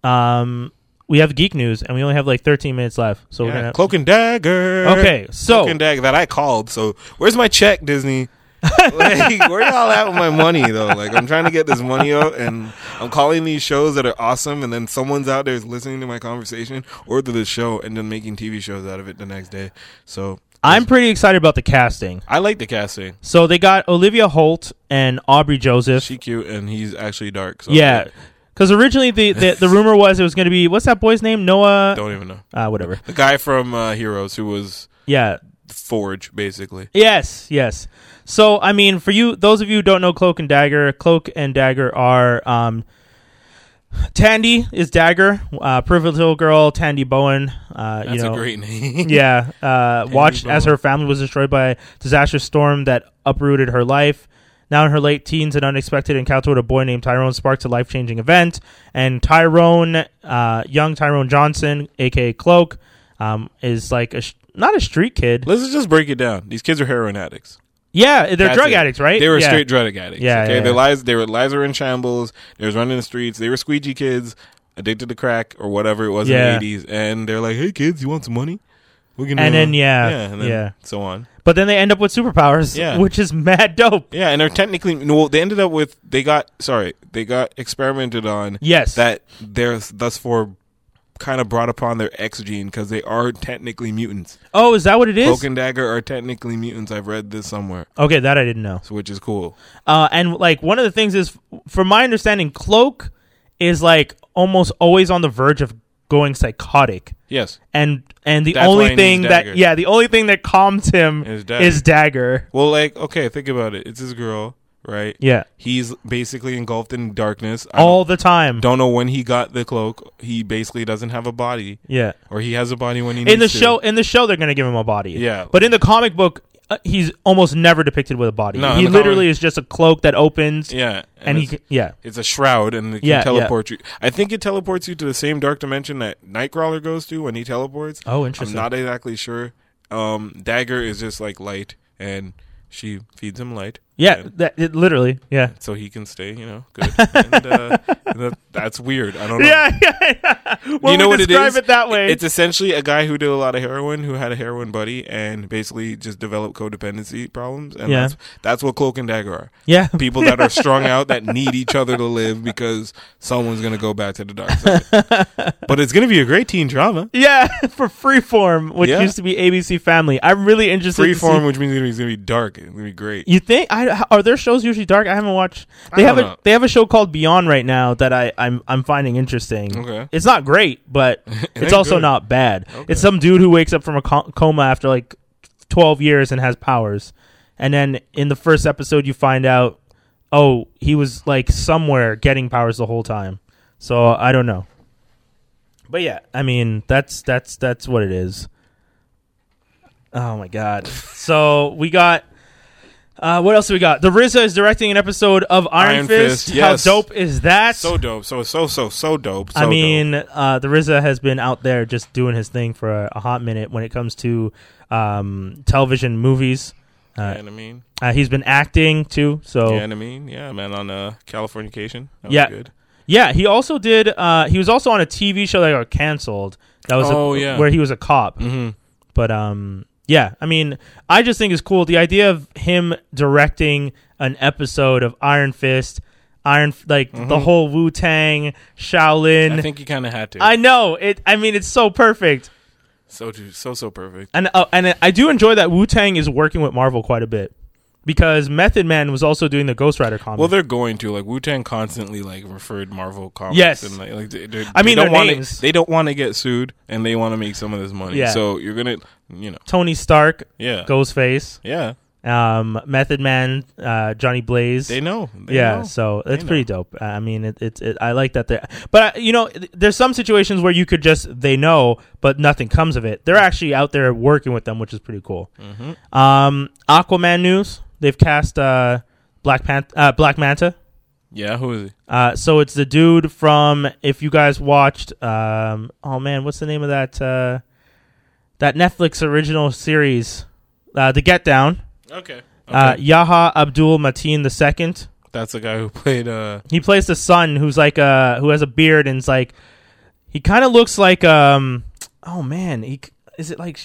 Um, we have geek news, and we only have like 13 minutes left, so we're Yeah, gonna. Cloak and Dagger. Okay, so- Cloak and Dagger that I called. So where's my check, Disney? [laughs] like, where y'all at with my money though? Like, I'm trying to get this money out, and I'm calling these shows that are awesome, and then someone's out there is listening to my conversation or to the show, and then making TV shows out of it the next day. So I'm pretty excited about the casting. I like the casting. So they got Olivia Holt and Aubrey Joseph. She cute, and he's actually dark. So yeah, because originally the, the the [laughs] rumor was it was going to be what's that boy's name? Noah. don't even know Uh, whatever. the guy from uh, Heroes who was Yeah. Forge, basically. Yes. Yes. So I mean, for you, those of you who don't know Cloak and Dagger, Cloak and Dagger are um, Tandy is Dagger, uh, privileged little girl Tandy Bowen. Uh, That's you know, a great name. [laughs] yeah, uh, watched as her family was destroyed by a disastrous storm that uprooted her life. Now in her late teens, an unexpected encounter with a boy named Tyrone sparks a life changing event. And Tyrone, uh, young Tyrone Johnson, aka Cloak, um, is like a sh- not a street kid. Let's just break it down. These kids are heroin addicts. Yeah, they're That's drug it. addicts, right? They were yeah. straight drug addicts. Yeah, okay. yeah, Their lives, their lives were in shambles. They was running the streets. They were squeegee kids, addicted to crack or whatever it was in the eighties. And they're like, "Hey, kids, you want some money? We can." And uh, then, yeah, yeah, and then yeah. so on. But then they end up with superpowers, Yeah. [laughs] which is mad dope. Yeah, and they're technically well. They ended up with they got sorry they got experimented on. Yes. that they're thus far kind of brought upon their X gene because they are technically mutants. Oh, is that what it is? Cloak and Dagger are technically mutants. I've read this somewhere, Okay, that I didn't know. so which is cool. Uh, and like one of the things is, from my understanding, Cloak is like almost always on the verge of going psychotic. Yes. And and the That's only thing that yeah, the only thing that calms him Is Dagger. is Dagger. Well, like okay, think about it. It's his girl, right? Yeah. He's basically engulfed in darkness I All the time. Don't know when he got the cloak. He basically doesn't have a body. Yeah. Or he has a body when he needs In the to. show, in the show, they're gonna give him a body. Yeah. But in the comic book, uh, he's almost never depicted with a body. No, he literally comic- is just a cloak that opens. Yeah, And, he can, yeah. It's a shroud, and it can Yeah, yeah. teleport you. I think it teleports you to the same dark dimension that Nightcrawler goes to when he teleports. Oh, interesting. I'm not exactly sure. Um, Dagger is just like light, and she feeds him light. Yeah, that it, literally. Yeah. so he can stay, you know, good. and, uh, [laughs] that, that's weird. I don't know. Yeah, [laughs] yeah, yeah. When you know what it describe it that way. It's essentially a guy who did a lot of heroin, who had a heroin buddy, and basically just developed codependency problems. And Yeah. that's that's what Cloak and Dagger are. Yeah. people that are strung [laughs] out that need each other to live because someone's gonna go back to the dark side. but it's gonna be a great teen drama. Yeah, for Freeform, which Yeah. used to be ABC Family. I'm really interested. to Freeform, which means it's gonna be dark. It's gonna be great. You think? I, are their shows usually dark? I haven't watched. They I have a know. they have a show called Beyond right now that I I'm I'm finding interesting. Okay. It's not great, but [laughs] it's also good. not bad. Okay. It's some dude who wakes up from a coma after like 12 years and has powers, and then in the first episode you find out, oh, he was like somewhere getting powers the whole time. So I don't know. But yeah, I mean that's that's that's what it is. Oh my god. so we got uh, what else do we got? The RZA is directing an episode of Iron, Iron Fist. Fist, yes. How dope is that? So dope. So so so so dope. So I mean, uh, the RZA has been out there just doing his thing for a, a hot minute when it comes to um, television movies. Uh, yeah, I mean, uh, he's been acting too, so yeah, I mean, yeah, man, on uh, Californication. That was Yeah. good. Yeah, he also did. Uh, he was also on a TV show that got canceled. That was a- Oh, yeah. where he was a cop. Mm-hmm. But um, yeah, I mean, I just think it's cool the idea of him directing an episode of Iron Fist, Iron like the whole Wu Tang Shaolin. Mm-hmm. I think you kind of had to. I know it. I mean, it's so perfect. so so so perfect. And uh, and I do enjoy that Wu Tang is working with Marvel quite a bit because Method Man was also doing the Ghost Rider comic. Well, they're going to like Wu Tang constantly like referred Marvel comics. Yes. and, like, like they, I mean, they don't want to. They don't want to get sued, and they want to make some of this money. Yeah. So you're gonna, you know, Tony Stark, yeah, Ghostface. yeah. um, Method Man, uh, Johnny Blaze. They know. They yeah, know. so it's pretty dope. I mean, it, it's it, I like that they but uh, you know, there's some situations where you could just they know, but nothing comes of it. They're actually out there working with them, which is pretty cool. Mm-hmm. Um, Aquaman news: they've cast uh, Black Pan- uh, Black Manta. Yeah, who is he? Uh, so it's the dude from if you guys watched um, oh man, what's the name of that uh, that Netflix original series, uh, The Get Down. Okay. Uh, Yahya Abdul Mateen the second. That's the guy who played. uh He plays the son who's like uh who has a beard and is like he kind of looks like um oh man he is it like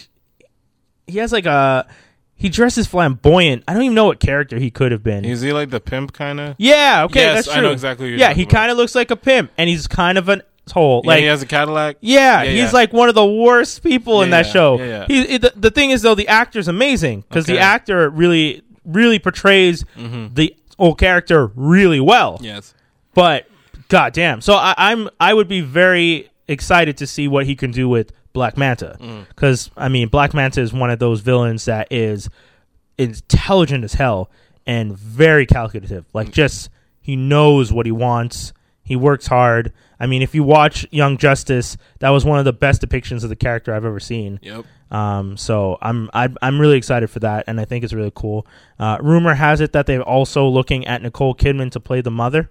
he has like a he dresses flamboyant. I don't even know what character he could have been. Is he like the pimp kind of? yeah, okay, Yes, that's I true. know exactly who you're yeah, he kind of looks like a pimp, and he's kind of an asshole. Yeah, like he has a Cadillac. yeah, Yeah, he's yeah. like one of the worst people in that show. yeah. He, the, the thing is though, the actor's amazing because the actor really, really portrays Mhm. the old character really well. Yes. But goddamn, so I, I'm I would be very excited to see what he can do with Black Manta Mm. because I mean Black Manta is one of those villains that is intelligent as hell and very calculative. Like just he knows what he wants. He works hard. I mean, if you watch Young Justice, that was one of the best depictions of the character I've ever seen. Yep. Um, so I'm I'm I'm really excited for that, and I think it's really cool. Uh, rumor has it that they're also looking at Nicole Kidman to play the mother.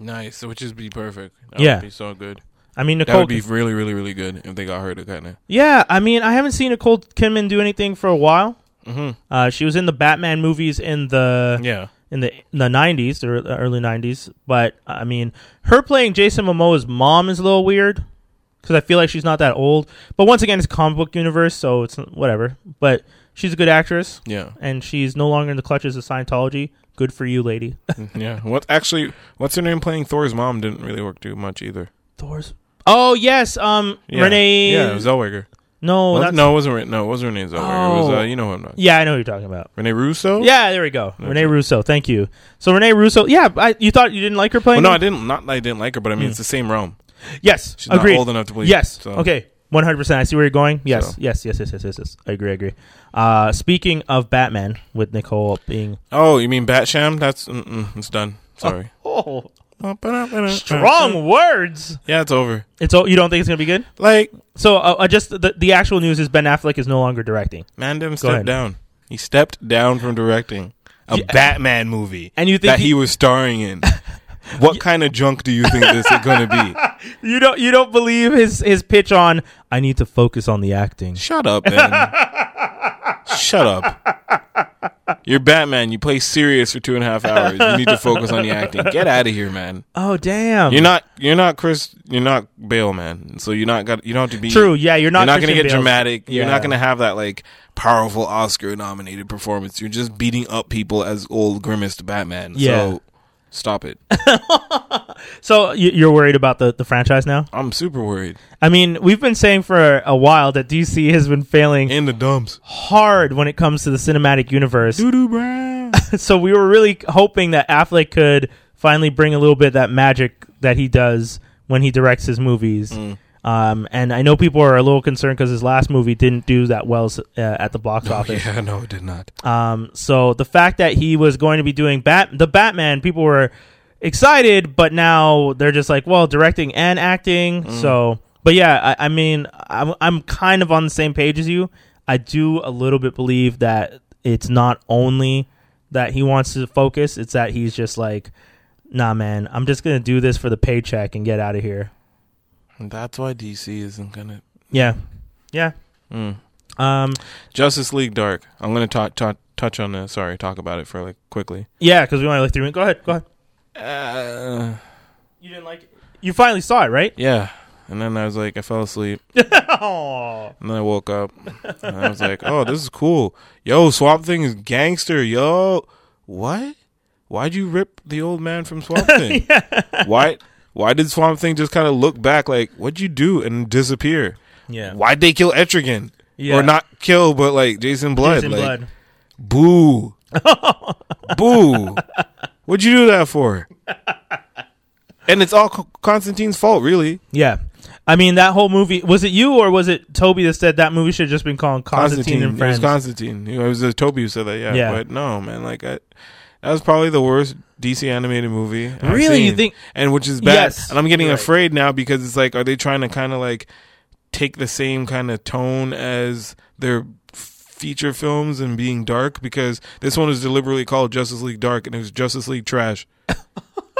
Nice, which is be perfect. That Yeah. would be so good. I mean, Nicole that would be really, really, really good if they got her to kind of. yeah, I mean, I haven't seen Nicole Kidman do anything for a while. Mhm. Uh, she was in the Batman movies in the Yeah. In the in the '90s, the early '90s. But I mean, her playing Jason Momoa's mom is a little weird because I feel like she's not that old. But once again, it's comic book universe, so it's whatever. But she's a good actress. Yeah. and she's no longer in the clutches of Scientology. Good for you, lady. [laughs] yeah. What actually? What's her name? Playing Thor's mom didn't really work too much either. Thor's. Oh yes, um, Yeah. Renee. Yeah, Zellweger. No, that's no, it wasn't. Re- No, it wasn't Renee Zellweger. It was. Oh. Uh, you know who I'm not. Yeah, I know who you're talking about. Renee Russo. Yeah, there we go. Renee Russo. Thank you. So Renee Russo. Yeah, I, you thought you didn't like her Well, playing? no, it? I didn't. Not that I didn't like her, but I mean, Mm. it's the same realm. Yes, She's not agreed. old enough to play- Yes. so- Okay. One hundred percent. I see where you're going. Yes. So. Yes. Yes. Yes. Yes. Yes. Yes. I agree. I agree. Uh, speaking of Batman, with Nicole being Oh, you mean Batsham? That's mm-mm, it's done. Sorry. [laughs] oh, strong words. Yeah, it's over. It's oh, you don't think it's gonna be good? Like, so uh, uh, just the the actual news is Ben Affleck is no longer directing. Man didn't Go step ahead. down. He stepped down from directing a Yeah. Batman movie, And you think that he, he- was starring in. [laughs] what kind of junk do you think this is going to be? [laughs] You don't you don't believe his his pitch on I need to focus on the acting. Shut up, Ben. [laughs] Shut up. You're Batman. You play serious for two and a half hours. You need to focus on the acting. Get out of here, man. Oh damn. You're not. You're not Chris. You're not Bale, man. So you're not got. You don't have to be True, yeah, you're not You're not gonna get Bale's- dramatic. You're yeah. not gonna have that like powerful Oscar-nominated performance. You're just beating up people as old grimaced Batman. Yeah. So stop it. [laughs] So you- you're worried about the the franchise now? I'm super worried. I mean, we've been saying for a while that DC has been failing in the dumps hard when it comes to the cinematic universe. Brown. [laughs] so we were really hoping that Affleck could finally bring a little bit of that magic that he does when he directs his movies. Mm. Um, and I know people are a little concerned because his last movie didn't do that well uh, at the box Oh, office. yeah, [laughs] no, it did not. Um, so the fact that he was going to be doing Bat the Batman, people were excited, but now they're just like, well, directing and acting. Mm. So, but yeah, I, I mean, I'm I'm kind of on the same page as you. I do a little bit believe that it's not only that he wants to focus; it's that he's just like, nah, man, I'm just gonna do this for the paycheck and get out of here. That's why DC isn't gonna. Yeah, yeah. Mm. Um, Justice League Dark. I'm gonna talk, ta- touch on this. Sorry, talk about it for like quickly. yeah, because we only like three minutes. Go ahead, go ahead. Uh, You didn't like it. You finally saw it, right? yeah, and then I was like, I fell asleep. [laughs] And then I woke up and I was like, "Oh, this is cool. Yo, Swamp Thing is gangster. Yo, what? Why'd you rip the old man from Swamp [laughs] Thing? Why? Why did Swamp Thing just kind of look back like, what'd you do and disappear? Yeah. Why'd they kill Etrigan? Yeah. Or not kill, but like Jason Blood? Jason like, Blood. Boo. [laughs] Boo. What'd you do that for? And it's all Co- Constantine's fault, really. Yeah. I mean, that whole movie was it you or was it Toby that said that movie should have just been called Constantine, and It was Friends? Constantine. It was uh, Toby who said that. Yeah, Yeah. but no, man. Like I, that was probably the worst DC animated movie. I've Really? You think- And which is bad. Yes. And I'm getting Right. afraid now because it's like, are they trying to kind of like take the same kind of tone as their feature films and being dark? Because this one is deliberately called Justice League Dark, and it was Justice League trash. [laughs]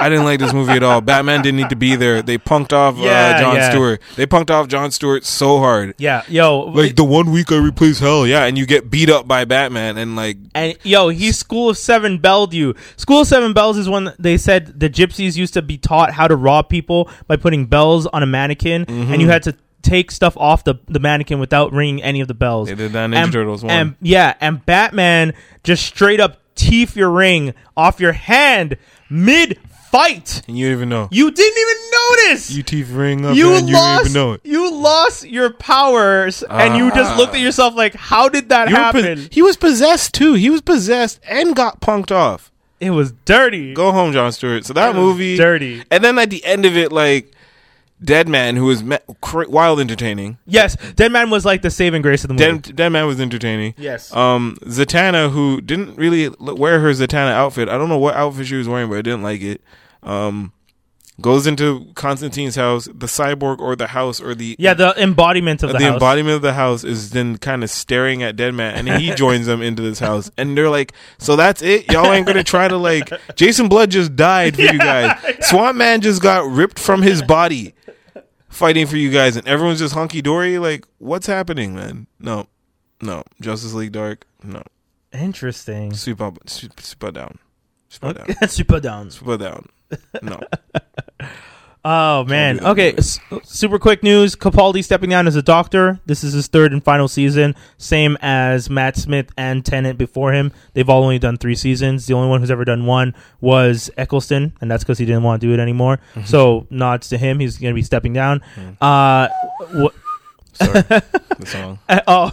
I didn't like this movie at all. Batman didn't need to be there. They punked off Yeah, uh, John yeah. Stewart. They punked off John Stewart so hard. Yeah, yo, Like the one week I replace Hell, yeah, and you get beat up by Batman, and like And yo, he's School of Seven Belled you. School of Seven Bells is when they said the gypsies used to be taught how to rob people by putting bells on a mannequin, Mm-hmm. and you had to take stuff off the, the mannequin without ringing any of the bells. They did that in Ninja and, Turtles one. And yeah, and Batman just straight up teeth your ring off your hand mid fight. and you didn't even know. You didn't even notice. You teeth ring up, you and you lost. didn't even know it. You lost your powers, and you just looked at ah. yourself like, "How did that You happen?" he was possessed too. He was possessed and got punked off. it was dirty. Go home, John Stewart. So that It was movie, dirty. And then at the end of it, like Dead Man, who was cra- wild entertaining. Yes, Dead Man was like the saving grace of the movie. Dead, Dead Man was entertaining. Yes. Um, Zatanna, who didn't really wear her Zatanna outfit. I don't know what outfit she was wearing, but I didn't like it. Um, goes into Constantine's house. The cyborg or the house or the yeah, the embodiment of the, the, house. embodiment of the house is then kind of staring at Dead Man, and he [laughs] joins them into this house, and they're like, "So that's it? Y'all ain't gonna try to like [laughs] Jason Blood just died for you guys. [laughs] Swamp Man just got ripped from his body, fighting for you guys, and everyone's just hunky dory. Like, what's happening, man? No, no, Justice League Dark, no, Interesting. super, super down, super down, Super down. super down. No, [laughs] Oh man. Okay. S- super quick news: Capaldi stepping down as a doctor. This is his third and final season, same as Matt Smith and Tennant before him. They've all only done three seasons. The only one who's ever done one was Eccleston, and that's because he didn't want to do it anymore. Mm-hmm. So nods to him. He's going to be stepping down. Uh, wh- sorry, [laughs] the song. [laughs] oh.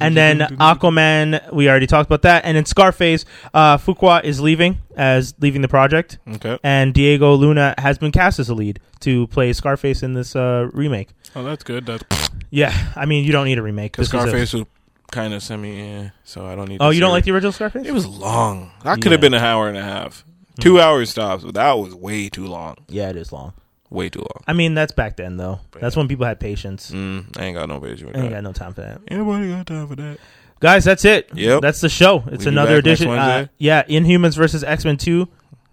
And then Aquaman, we already talked about that. And then Scarface, uh, Fuqua is leaving as leaving the project, Okay. and Diego Luna has been cast as a lead to play Scarface in this uh, remake. Oh, that's good. That's Yeah, I mean you don't need a remake. because This Scarface was kind of semi, eh, so I don't need. oh, you don't see like the original Scarface? It was long. That could Yeah. have been an hour and a half. Two hours stops, but that was way too long. yeah, it is long. Way too long. I mean that's back then though. That's when people had patience. Mm, I ain't got no patience with I ain't got no time for that. Anybody got time for that? Guys, that's it. Yep. That's the show. It's be another back next edition. Uh, Wednesday? yeah, Inhumans versus X Men Two.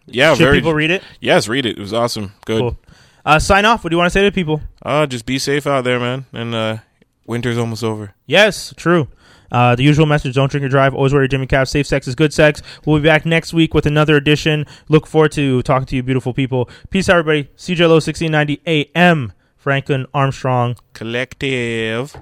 Yeah, Should very. people read it? yes, read it. It was awesome. Good. Cool. Uh, sign off. What do you want to say to people? Uh, just be safe out there, man. And uh, winter's almost over. Yes, true. Uh, the usual message: Don't drink or drive. Always wear your Jimmy Cap. Safe sex is good sex. We'll be back next week with another edition. Look forward to talking to you, beautiful people. Peace, out, everybody. CJLO, sixteen ninety AM. Franklin Armstrong. Collective.